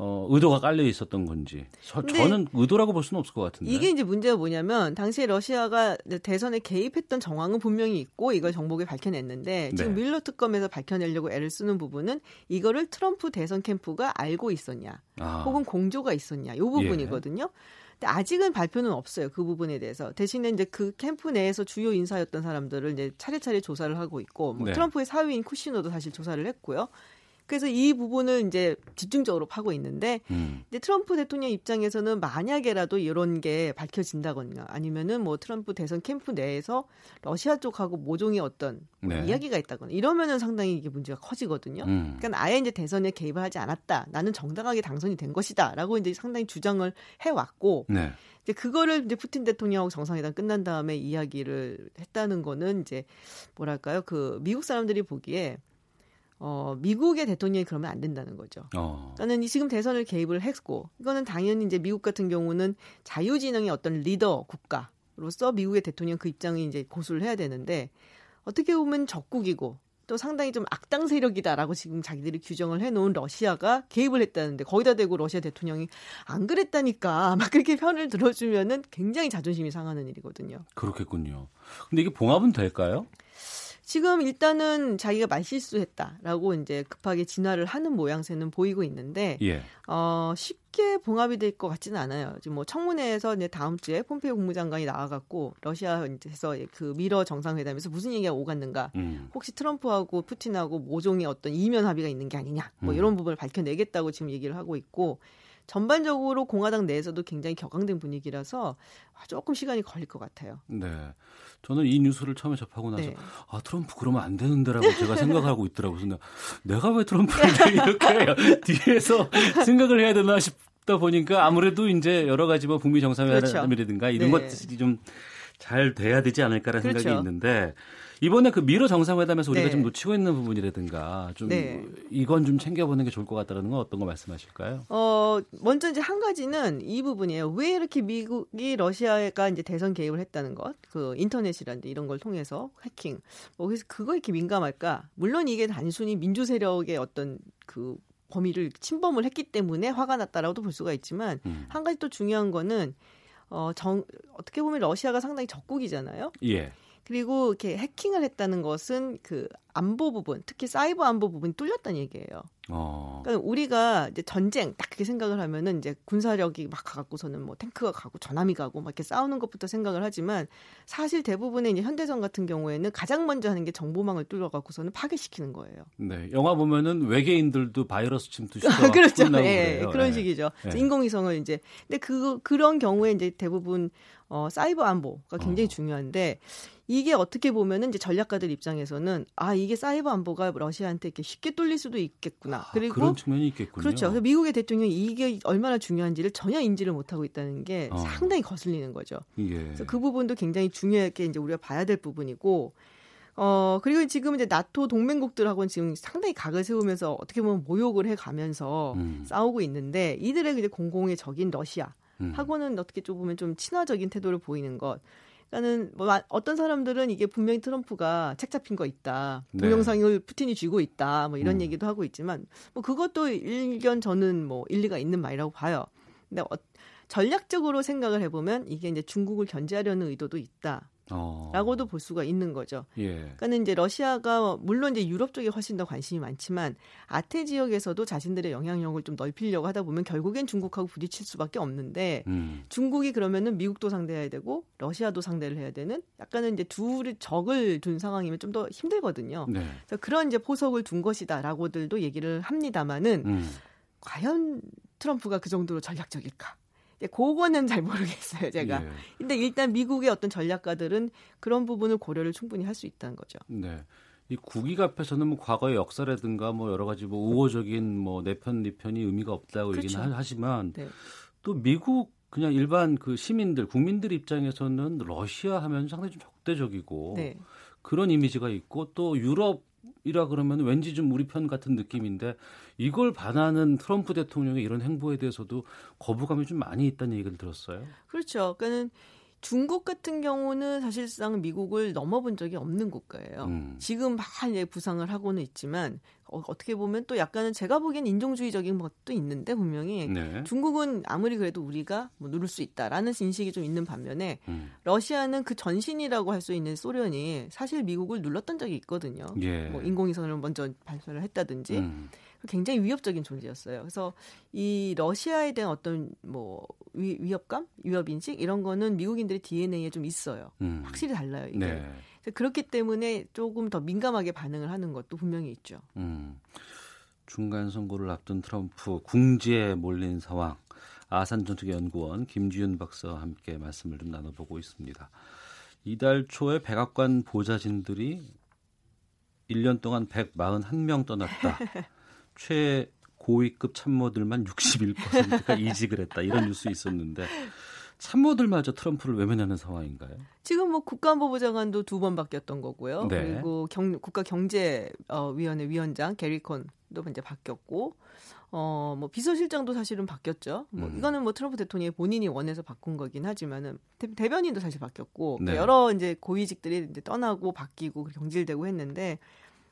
어, 의도가 깔려 있었던 건지 저, 저는 의도라고 볼 수는 없을 것 같은데 이게 이제 문제가 뭐냐면 당시에 러시아가 대선에 개입했던 정황은 분명히 있고 이걸 정보에 밝혀냈는데 지금 네. 밀러 특검에서 밝혀내려고 애를 쓰는 부분은 이거를 트럼프 대선 캠프가 알고 있었냐 아. 혹은 공조가 있었냐 이 부분이거든요. 근데 아직은 발표는 없어요. 그 부분에 대해서. 대신에 이제 그 캠프 내에서 주요 인사였던 사람들을 이제 차례차례 조사를 하고 있고 뭐 네. 트럼프의 사위인 쿠시노도 사실 조사를 했고요. 그래서 이 부분을 이제 집중적으로 파고 있는데 음. 이제 트럼프 대통령 입장에서는 만약에라도 이런 게 밝혀진다거나 아니면은 뭐 트럼프 대선 캠프 내에서 러시아 쪽하고 모종의 어떤 뭐 네. 이야기가 있다거나 이러면은 상당히 이게 문제가 커지거든요. 음. 그러니까 아예 이제 대선에 개입을 하지 않았다. 나는 정당하게 당선이 된 것이다라고 이제 상당히 주장을 해 왔고 네. 이제 그거를 이제 푸틴 대통령하고 정상회담 끝난 다음에 이야기를 했다는 거는 이제 뭐랄까요? 그 미국 사람들이 보기에 어, 미국의 대통령이 그러면 안 된다는 거죠. 어. 나는 이 지금 대선을 개입을 했고, 이거는 당연히 이제 미국 같은 경우는 자유진영의 어떤 리더 국가로서 미국의 대통령 그 입장이 이제 고수를 해야 되는데, 어떻게 보면 적국이고, 또 상당히 좀 악당 세력이다라고 지금 자기들이 규정을 해놓은 러시아가 개입을 했다는데, 거기다 대고 러시아 대통령이 안 그랬다니까, 막 그렇게 편을 들어주면은 굉장히 자존심이 상하는 일이거든요. 그렇겠군요. 근데 이게 봉합은 될까요? 지금 일단은 자기가 말실수했다라고 이제 급하게 진화를 하는 모양새는 보이고 있는데 예. 어, 쉽게 봉합이 될 것 같지는 않아요. 지금 뭐 청문회에서 이제 다음 주에 폼페이오 국무장관이 나와갖고 러시아에서 그 미러 정상회담에서 무슨 얘기가 오갔는가? 음. 혹시 트럼프하고 푸틴하고 모종의 어떤 이면 합의가 있는 게 아니냐? 뭐 음. 이런 부분을 밝혀내겠다고 지금 얘기를 하고 있고 전반적으로 공화당 내에서도 굉장히 격앙된 분위기라서 조금 시간이 걸릴 것 같아요. 네. 저는 이 뉴스를 처음에 접하고 나서 네. 아 트럼프 그러면 안 되는데라고 제가 생각하고 있더라고요. 그래서 내가 왜 트럼프를 이렇게 뒤에서 생각을 해야 되나 싶다 보니까 아무래도 이제 여러 가지 뭐 북미 정상회담이라든가 그렇죠. 이런 네. 것들이 좀 잘 돼야 되지 않을까라는 그렇죠. 생각이 있는데 이번에 그 미러 정상회담에서 우리가 네. 좀 놓치고 있는 부분이라든가 좀 네. 이건 좀 챙겨보는 게 좋을 것 같다는 건 어떤 거 말씀하실까요? 어 먼저 이제 한 가지는 이 부분이에요. 왜 이렇게 미국이 러시아가 이제 대선 개입을 했다는 것, 그 인터넷이라든지 이런 걸 통해서 해킹, 뭐 그래서 그거 이렇게 민감할까? 물론 이게 단순히 민주 세력의 어떤 그 범위를 침범을 했기 때문에 화가 났다라고도 볼 수가 있지만 음. 한 가지 또 중요한 거는 어, 정, 어떻게 보면 러시아가 상당히 적국이잖아요. 예. 그리고 이렇게 해킹을 했다는 것은 그 안보 부분, 특히 사이버 안보 부분이 뚫렸다는 얘기예요. 어. 그러니까 우리가 이제 전쟁 딱 그렇게 생각을 하면은 이제 군사력이 막 가갖고서는 뭐 탱크가 가고 전함이 가고 막 이렇게 싸우는 것부터 생각을 하지만 사실 대부분의 이제 현대전 같은 경우에는 가장 먼저 하는 게 정보망을 뚫어갖고서는 파괴시키는 거예요. 네, 영화 보면은 외계인들도 바이러스 침투 시도 그렇죠. 네, 그런 네. 식이죠. 네. 인공위성을 이제 근데 그 그런 경우에 이제 대부분 어 사이버 안보가 굉장히 어. 중요한데 이게 어떻게 보면은 이제 전략가들 입장에서는 아 이게 사이버 안보가 러시아한테 이렇게 쉽게 뚫릴 수도 있겠구나. 아, 그리고 그런 측면이 있겠군요. 그렇죠. 그래서 미국의 대통령이 이게 얼마나 중요한지를 전혀 인지를 못하고 있다는 게 어. 상당히 거슬리는 거죠. 예. 그래서 그 부분도 굉장히 중요하게 이제 우리가 봐야 될 부분이고. 어, 그리고 지금 이제 나토 동맹국들하고는 지금 상당히 각을 세우면서 어떻게 보면 모욕을 해 가면서 음. 싸우고 있는데 이들의 이제 공공의 적인 러시아 음. 하고는 어떻게 좀 보면 좀 친화적인 태도를 보이는 것. 그러니까는 뭐 어떤 사람들은 이게 분명히 트럼프가 책 잡힌 거 있다. 네. 동영상을 푸틴이 쥐고 있다. 뭐 이런 음. 얘기도 하고 있지만 뭐 그것도 일견 저는 뭐 일리가 있는 말이라고 봐요. 근데 어, 전략적으로 생각을 해보면 이게 이제 중국을 견제하려는 의도도 있다. 어. 라고도 볼 수가 있는 거죠. 예. 그러니까는 이제 러시아가 물론 이제 유럽 쪽에 훨씬 더 관심이 많지만 아태 지역에서도 자신들의 영향력을 좀 넓히려고 하다 보면 결국엔 중국하고 부딪힐 수밖에 없는데 음. 중국이 그러면은 미국도 상대해야 되고 러시아도 상대를 해야 되는 약간은 이제 둘이 적을 둔 상황이면 좀 더 힘들거든요. 네. 그래서 그런 이제 포석을 둔 것이다라고들도 얘기를 합니다마는 음. 과연 트럼프가 그 정도로 전략적일까? 네, 그거는 잘 모르겠어요, 제가. 예. 근데 일단 미국의 어떤 전략가들은 그런 부분을 고려를 충분히 할 수 있다는 거죠. 네. 이 국익 앞에서는 뭐 과거의 역사라든가 뭐 여러 가지 뭐 우호적인 뭐 내편 니편이 의미가 없다고 그렇죠. 얘기는 하지만 네. 또 미국 그냥 일반 그 시민들 국민들 입장에서는 러시아 하면 상당히 좀 적대적이고 네. 그런 이미지가 있고 또 유럽 이라 그러면 왠지 좀 우리 편 같은 느낌인데 이걸 반하는 트럼프 대통령의 이런 행보에 대해서도 거부감이 좀 많이 있다는 얘기를 들었어요. 그렇죠. 그러니까는 중국 같은 경우는 사실상 미국을 넘어본 적이 없는 국가예요. 음. 지금 막 이제 부상을 하고는 있지만 어, 떻게 보면 또 약간은 제가 보기엔 인종주의적인 것도 있는데 분명히 네. 중국은 아무리 그래도 우리가 뭐 누를 수 있다라는 인식이 좀 있는 반면에 음. 러시아는 그 전신이라고 할 수 있는 소련이 사실 미국을 눌렀던 적이 있거든요. 예. 뭐 인공위성을 먼저 발사를 했다든지. 음. 굉장히 위협적인 존재였어요. 그래서 이 러시아에 대한 어떤 뭐 위, 위협감, 위협 인식 이런 거는 미국인들의 DNA에 좀 있어요. 음. 확실히 달라요. 이게. 네. 그렇기 때문에 조금 더 민감하게 반응을 하는 것도 분명히 있죠. 음. 중간 선거를 앞둔 트럼프 궁지에 몰린 상황. 아산정책연구원 김지윤 박사와 함께 말씀을 좀 나눠보고 있습니다. 이달 초에 백악관 보좌진들이 1년 동안 141명 떠났다. 최고위급 참모들만 61%가 이직을 했다. 이런 뉴스 있었는데 참모들마저 트럼프를 외면하는 상황인가요? 지금 뭐 국가안보부 장관도 두 번 바뀌었던 거고요. 네. 그리고 경, 국가경제위원회 위원장 게리콘도 이제 바뀌었고, 어, 뭐 비서실장도 사실은 바뀌었죠. 뭐 음. 이거는 뭐 트럼프 대통령이 본인이 원해서 바꾼 거긴 하지만은 대, 변인도 사실 바뀌었고 네. 여러 이제 고위직들이 이제 떠나고 바뀌고 경질되고 했는데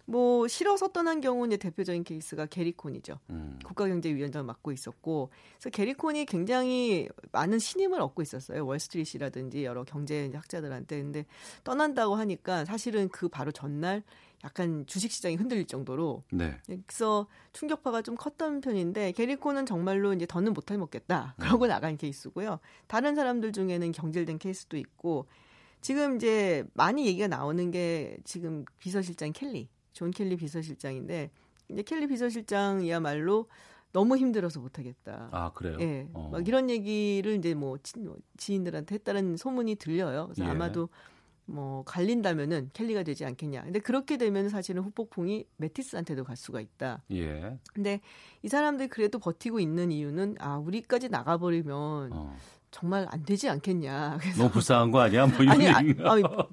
뭐 싫어서 떠난 경우 이제 대표적인 케이스가 게리콘이죠. 음. 국가경제위원장을 맡고 있었고, 그래서 게리콘이 굉장히 많은 신임을 얻고 있었어요. 월스트리트라든지 여러 경제 학자들한테. 근데 떠난다고 하니까 사실은 그 바로 전날 약간 주식시장이 흔들릴 정도로. 네. 그래서 충격파가 좀 컸던 편인데 게리콘은 정말로 이제 더는 못할 먹겠다. 음. 그러고 나간 케이스고요. 다른 사람들 중에는 경질된 케이스도 있고. 지금 이제 많이 얘기가 나오는 게 지금 비서실장 켈리. 존 켈리 비서실장인데 이제 켈리 비서실장이야말로 너무 힘들어서 못하겠다. 아 그래요? 예, 어. 막 이런 얘기를 이제 뭐 지인들한테 했다는 소문이 들려요. 그래서 예. 아마도 뭐 갈린다면은 켈리가 되지 않겠냐. 근데 그렇게 되면 사실은 후폭풍이 매티스한테도 갈 수가 있다. 예. 근데 이 사람들이 그래도 버티고 있는 이유는 아 우리까지 나가버리면 어. 정말 안 되지 않겠냐. 그래서 너무 불쌍한 거 아니야? 뭐 아니, 아니,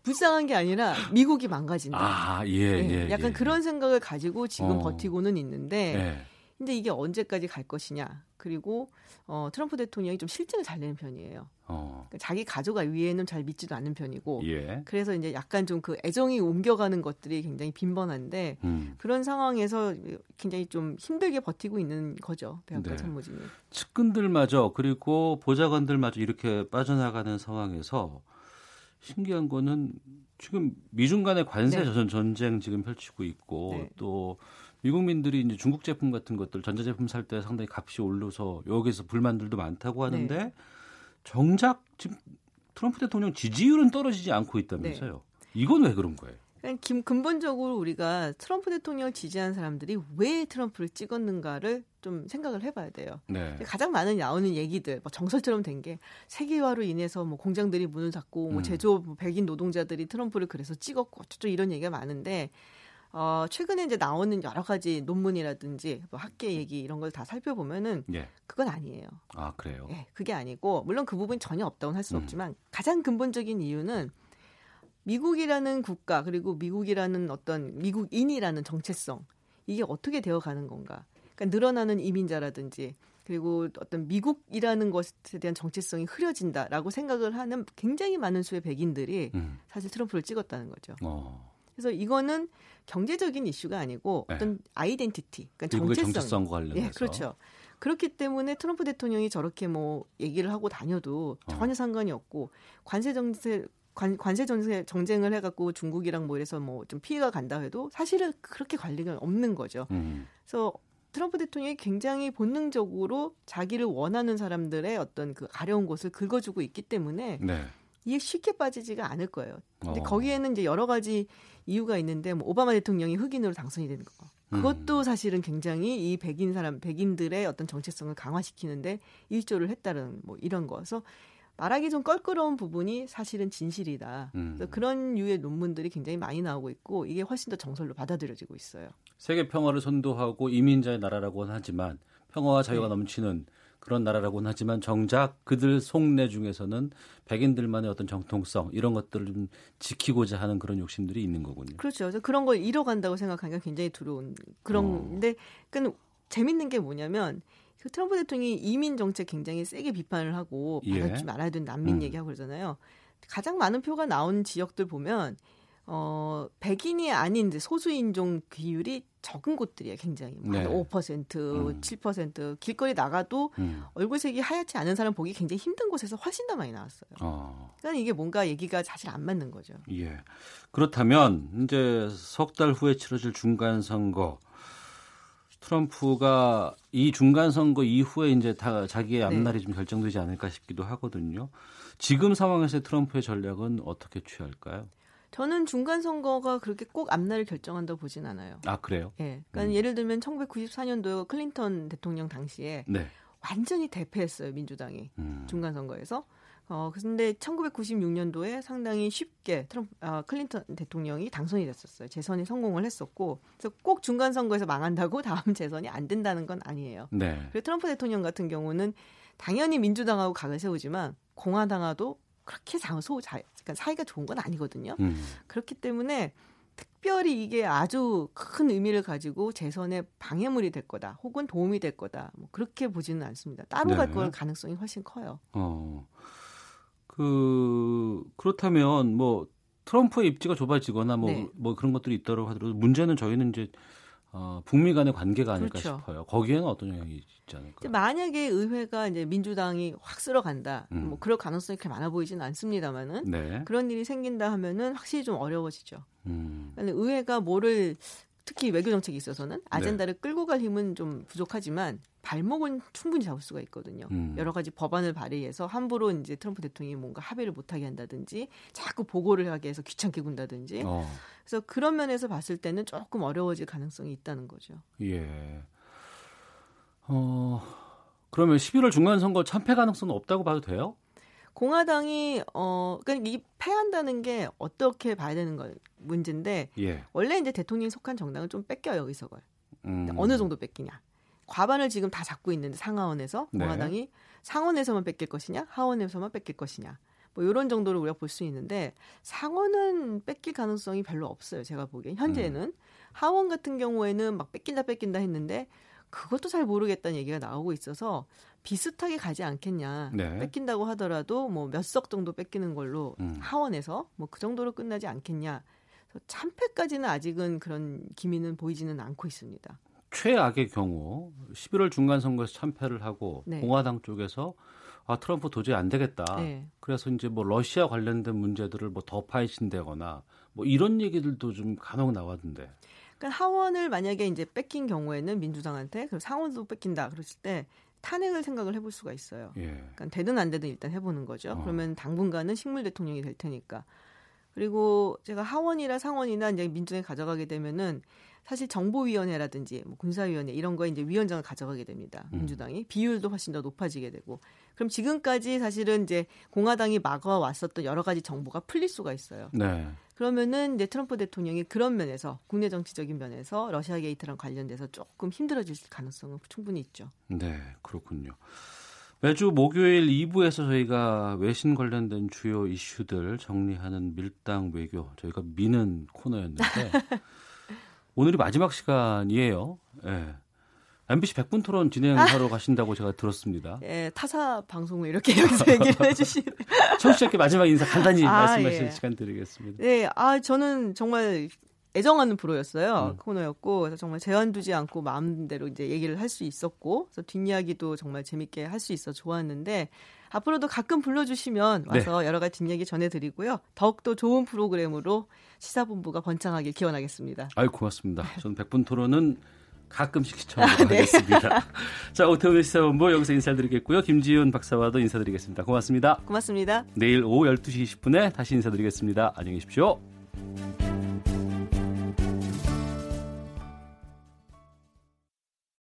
불쌍한 게 아니라 미국이 망가진다. 아, 예, 네, 예. 약간 예. 그런 생각을 가지고 지금 어. 버티고는 있는데, 예. 근데 이게 언제까지 갈 것이냐. 그리고 어, 트럼프 대통령이 좀 실증을 잘 내는 편이에요. 어. 그러니까 자기 가족 위에는 잘 믿지도 않는 편이고, 예. 그래서 이제 약간 좀 그 애정이 옮겨가는 것들이 굉장히 빈번한데 음. 그런 상황에서 굉장히 좀 힘들게 버티고 있는 거죠 백악관 네. 참모진이. 측근들마저 그리고 보좌관들마저 이렇게 빠져나가는 상황에서 신기한 거는 지금 미중 간의 관세 네. 전쟁 지금 펼치고 있고 네. 또 미국민들이 이제 중국 제품 같은 것들 전자제품 살 때 상당히 값이 올라서 여기서 불만들도 많다고 하는데 네. 정작 지금 트럼프 대통령 지지율은 떨어지지 않고 있다면서요. 네. 이건 왜 그런 거예요? 그냥 근본적으로 우리가 트럼프 대통령을 지지한 사람들이 왜 트럼프를 찍었는가를 좀 생각을 해봐야 돼요. 네. 가장 많은 나오는 얘기들, 뭐 정설처럼 된 게 세계화로 인해서 뭐 공장들이 문을 닫고 뭐 음. 제조업 뭐 백인 노동자들이 트럼프를 그래서 찍었고 또 이런 얘기가 많은데 어, 최근에 이제 나오는 여러 가지 논문이라든지 뭐 학계 얘기 이런 걸 다 살펴보면은 예. 그건 아니에요. 아 그래요? 예, 그게 아니고 물론 그 부분이 전혀 없다고는 할수 음. 없지만 가장 근본적인 이유는 미국이라는 국가 그리고 미국이라는 어떤 미국인이라는 정체성 이게 어떻게 되어가는 건가? 그러니까 늘어나는 이민자라든지 그리고 어떤 미국이라는 것에 대한 정체성이 흐려진다라고 생각을 하는 굉장히 많은 수의 백인들이 음. 사실 트럼프를 찍었다는 거죠. 어. 그래서 이거는 경제적인 이슈가 아니고 네. 어떤 아이덴티티, 그러니까 정체성. 정체성 관련해서. 예, 그렇죠. 그렇기 때문에 트럼프 대통령이 저렇게 뭐 얘기를 하고 다녀도 어. 전혀 어. 상관이 없고 관세 정세 관, 관세 정세 정쟁을 해갖고 중국이랑 뭐 이래서 뭐 좀 피해가 간다 해도 사실은 그렇게 관리가 없는 거죠. 음. 그래서 트럼프 대통령이 굉장히 본능적으로 자기를 원하는 사람들의 어떤 그 가려운 곳을 긁어주고 있기 때문에 네. 이게 쉽게 빠지지가 않을 거예요. 근데 어. 거기에는 이제 여러 가지 이유가 있는데 뭐 오바마 대통령이 흑인으로 당선이 되는 거. 그것도 음. 사실은 굉장히 이 백인 사람 백인들의 어떤 정체성을 강화시키는데 일조를 했다는 뭐 이런 거. 그래서 말하기 좀 껄끄러운 부분이 사실은 진실이다. 음. 그런 류의 논문들이 굉장히 많이 나오고 있고 이게 훨씬 더 정설로 받아들여지고 있어요. 세계 평화를 선도하고 이민자의 나라라고는 하지만 평화와 자유가 네. 넘치는 그런 나라라고는 하지만 정작 그들 속내 중에서는 백인들만의 어떤 정통성 이런 것들을 좀 지키고자 하는 그런 욕심들이 있는 거군요. 그렇죠. 그래서 그런 걸 잃어간다고 생각하니까 굉장히 두려운 그런데 어. 그러니까 재밌는 게 뭐냐면 그 트럼프 대통령이 이민 정책 굉장히 세게 비판을 하고 예. 받아주지 말아야 되는 난민 음. 얘기하고 그러잖아요. 가장 많은 표가 나온 지역들 보면 어, 백인이 아닌 소수 인종 비율이 적은 곳들이에요, 굉장히. 네. 5%, 음. 7%. 길거리 나가도 음. 얼굴색이 하얗지 않은 사람 보기 굉장히 힘든 곳에서 훨씬 더 많이 나왔어요. 어. 그러니까 이게 뭔가 얘기가 사실 안 맞는 거죠. 예. 그렇다면 이제 석 달 후에 치러질 중간 선거 트럼프가 이 중간 선거 이후에 이제 다 자기의 네. 앞날이 네. 좀 결정되지 않을까 싶기도 하거든요. 지금 상황에서 트럼프의 전략은 어떻게 취할까요? 저는 중간 선거가 그렇게 꼭 앞날을 결정한다고 보진 않아요. 아 그래요? 예. 그러니까 음. 예를 들면 1994년도 클린턴 대통령 당시에 네. 완전히 대패했어요 민주당이 음. 중간 선거에서. 어 근데 1996년도에 상당히 쉽게 트럼프 어, 클린턴 대통령이 당선이 됐었어요. 재선이 성공을 했었고 그래서 꼭 중간 선거에서 망한다고 다음 재선이 안 된다는 건 아니에요. 네. 그리고 트럼프 대통령 같은 경우는 당연히 민주당하고 각을 세우지만 공화당하고 그렇게 장소 자, 그러니까 사이가 좋은 건 아니거든요. 음. 그렇기 때문에 특별히 이게 아주 큰 의미를 가지고 재선에 방해물이 될 거다, 혹은 도움이 될 거다, 뭐 그렇게 보지는 않습니다. 따로 네. 갈 가능성이 훨씬 커요. 어, 그 그렇다면 뭐 트럼프의 입지가 좁아지거나 뭐뭐 네. 뭐 그런 것들이 있다고 하더라도 문제는 저희는 이제 어, 북미 간의 관계가 아닐까 그렇죠. 싶어요. 거기에는 어떤 영향이 있지 않을까요? 만약에 의회가 이제 민주당이 확 쓸어간다, 음. 뭐 그럴 가능성이 그렇게 많아 보이지는 않습니다만은 네. 그런 일이 생긴다 하면은 확실히 좀 어려워지죠. 음. 의회가 뭐를 특히 외교 정책에 있어서는 아젠다를 네. 끌고 갈 힘은 좀 부족하지만 발목은 충분히 잡을 수가 있거든요. 음. 여러 가지 법안을 발의해서 함부로 이제 트럼프 대통령이 뭔가 합의를 못하게 한다든지 자꾸 보고를 하게 해서 귀찮게 군다든지. 어. 그래서 그런 면에서 봤을 때는 조금 어려워질 가능성이 있다는 거죠. 예. 어, 그러면 11월 중간 선거 참패 가능성은 없다고 봐도 돼요? 공화당이 어 그러니까 이 패한다는 게 어떻게 봐야 되는 거 문제인데 예. 원래 이제 대통령이 속한 정당은 좀 뺏겨요 의석을 음. 어느 정도 뺏기냐 과반을 지금 다 잡고 있는데 상하원에서 네. 공화당이 네. 상원에서만 뺏길 것이냐 하원에서만 뺏길 것이냐 뭐 이런 정도로 우리가 볼 수 있는데 상원은 뺏길 가능성이 별로 없어요 제가 보기엔 현재는 음. 하원 같은 경우에는 막 뺏긴다 뺏긴다 했는데 그것도 잘 모르겠다는 얘기가 나오고 있어서 비슷하게 가지 않겠냐. 네. 뺏긴다고 하더라도 뭐 몇 석 정도 뺏기는 걸로 음. 하원에서 뭐 그 정도로 끝나지 않겠냐. 참패까지는 아직은 그런 기미는 보이지는 않고 있습니다. 최악의 경우 11월 중간 선거에서 참패를 하고 네. 공화당 쪽에서 아 트럼프 도저히 안 되겠다. 네. 그래서 이제 뭐 러시아 관련된 문제들을 뭐 더 파헤친다거나 뭐 이런 얘기들도 좀 간혹 나왔는데. 그러니까 하원을 만약에 이제 뺏긴 경우에는 민주당한테 그리고 상원도 뺏긴다 그랬을 때 탄핵을 생각을 해볼 수가 있어요. 예. 그러니까 되든 안 되든 일단 해보는 거죠. 어. 그러면 당분간은 식물 대통령이 될 테니까. 그리고 제가 하원이나 상원이나 이제 민주당이 가져가게 되면은 사실 정보위원회라든지 뭐 군사위원회 이런 거에 이제 위원장을 가져가게 됩니다. 음. 민주당이 비율도 훨씬 더 높아지게 되고 그럼 지금까지 사실은 이제 공화당이 막아왔었던 여러 가지 정보가 풀릴 수가 있어요. 네. 그러면은 이제 트럼프 대통령이 그런 면에서 국내 정치적인 면에서 러시아 게이트랑 관련돼서 조금 힘들어질 가능성은 충분히 있죠. 네, 그렇군요. 매주 목요일 2부에서 저희가 외신 관련된 주요 이슈들 정리하는 밀당 외교 저희가 미는 코너였는데 오늘이 마지막 시간이에요. 예. 네. MBC 100분 토론 진행하러 아. 가신다고 제가 들었습니다. 예, 타사 방송을 이렇게 여기서 얘기를 해주시는. 청취자께 마지막 인사 간단히 아, 말씀하실 예. 시간 드리겠습니다. 네, 아, 저는 정말 애정하는 프로였어요. 음. 코너였고, 그래서 정말 제한 두지 않고 마음대로 이제 얘기를 할 수 있었고, 그래서 뒷이야기도 정말 재밌게 할 수 있어 좋았는데, 앞으로도 가끔 불러주시면 와서 네. 여러 가지 뒷얘기 전해드리고요. 더욱더 좋은 프로그램으로 시사본부가 번창하길 기원하겠습니다. 아유, 고맙습니다. 저는 100분 토론은 가끔씩 시청하도록 네. 하겠습니다. 자, 오태훈의 시사본부 여기서 인사드리겠고요. 김지윤 박사와도 인사드리겠습니다. 고맙습니다. 고맙습니다. 내일 오후 12시 20분에 다시 인사드리겠습니다. 안녕히 계십시오.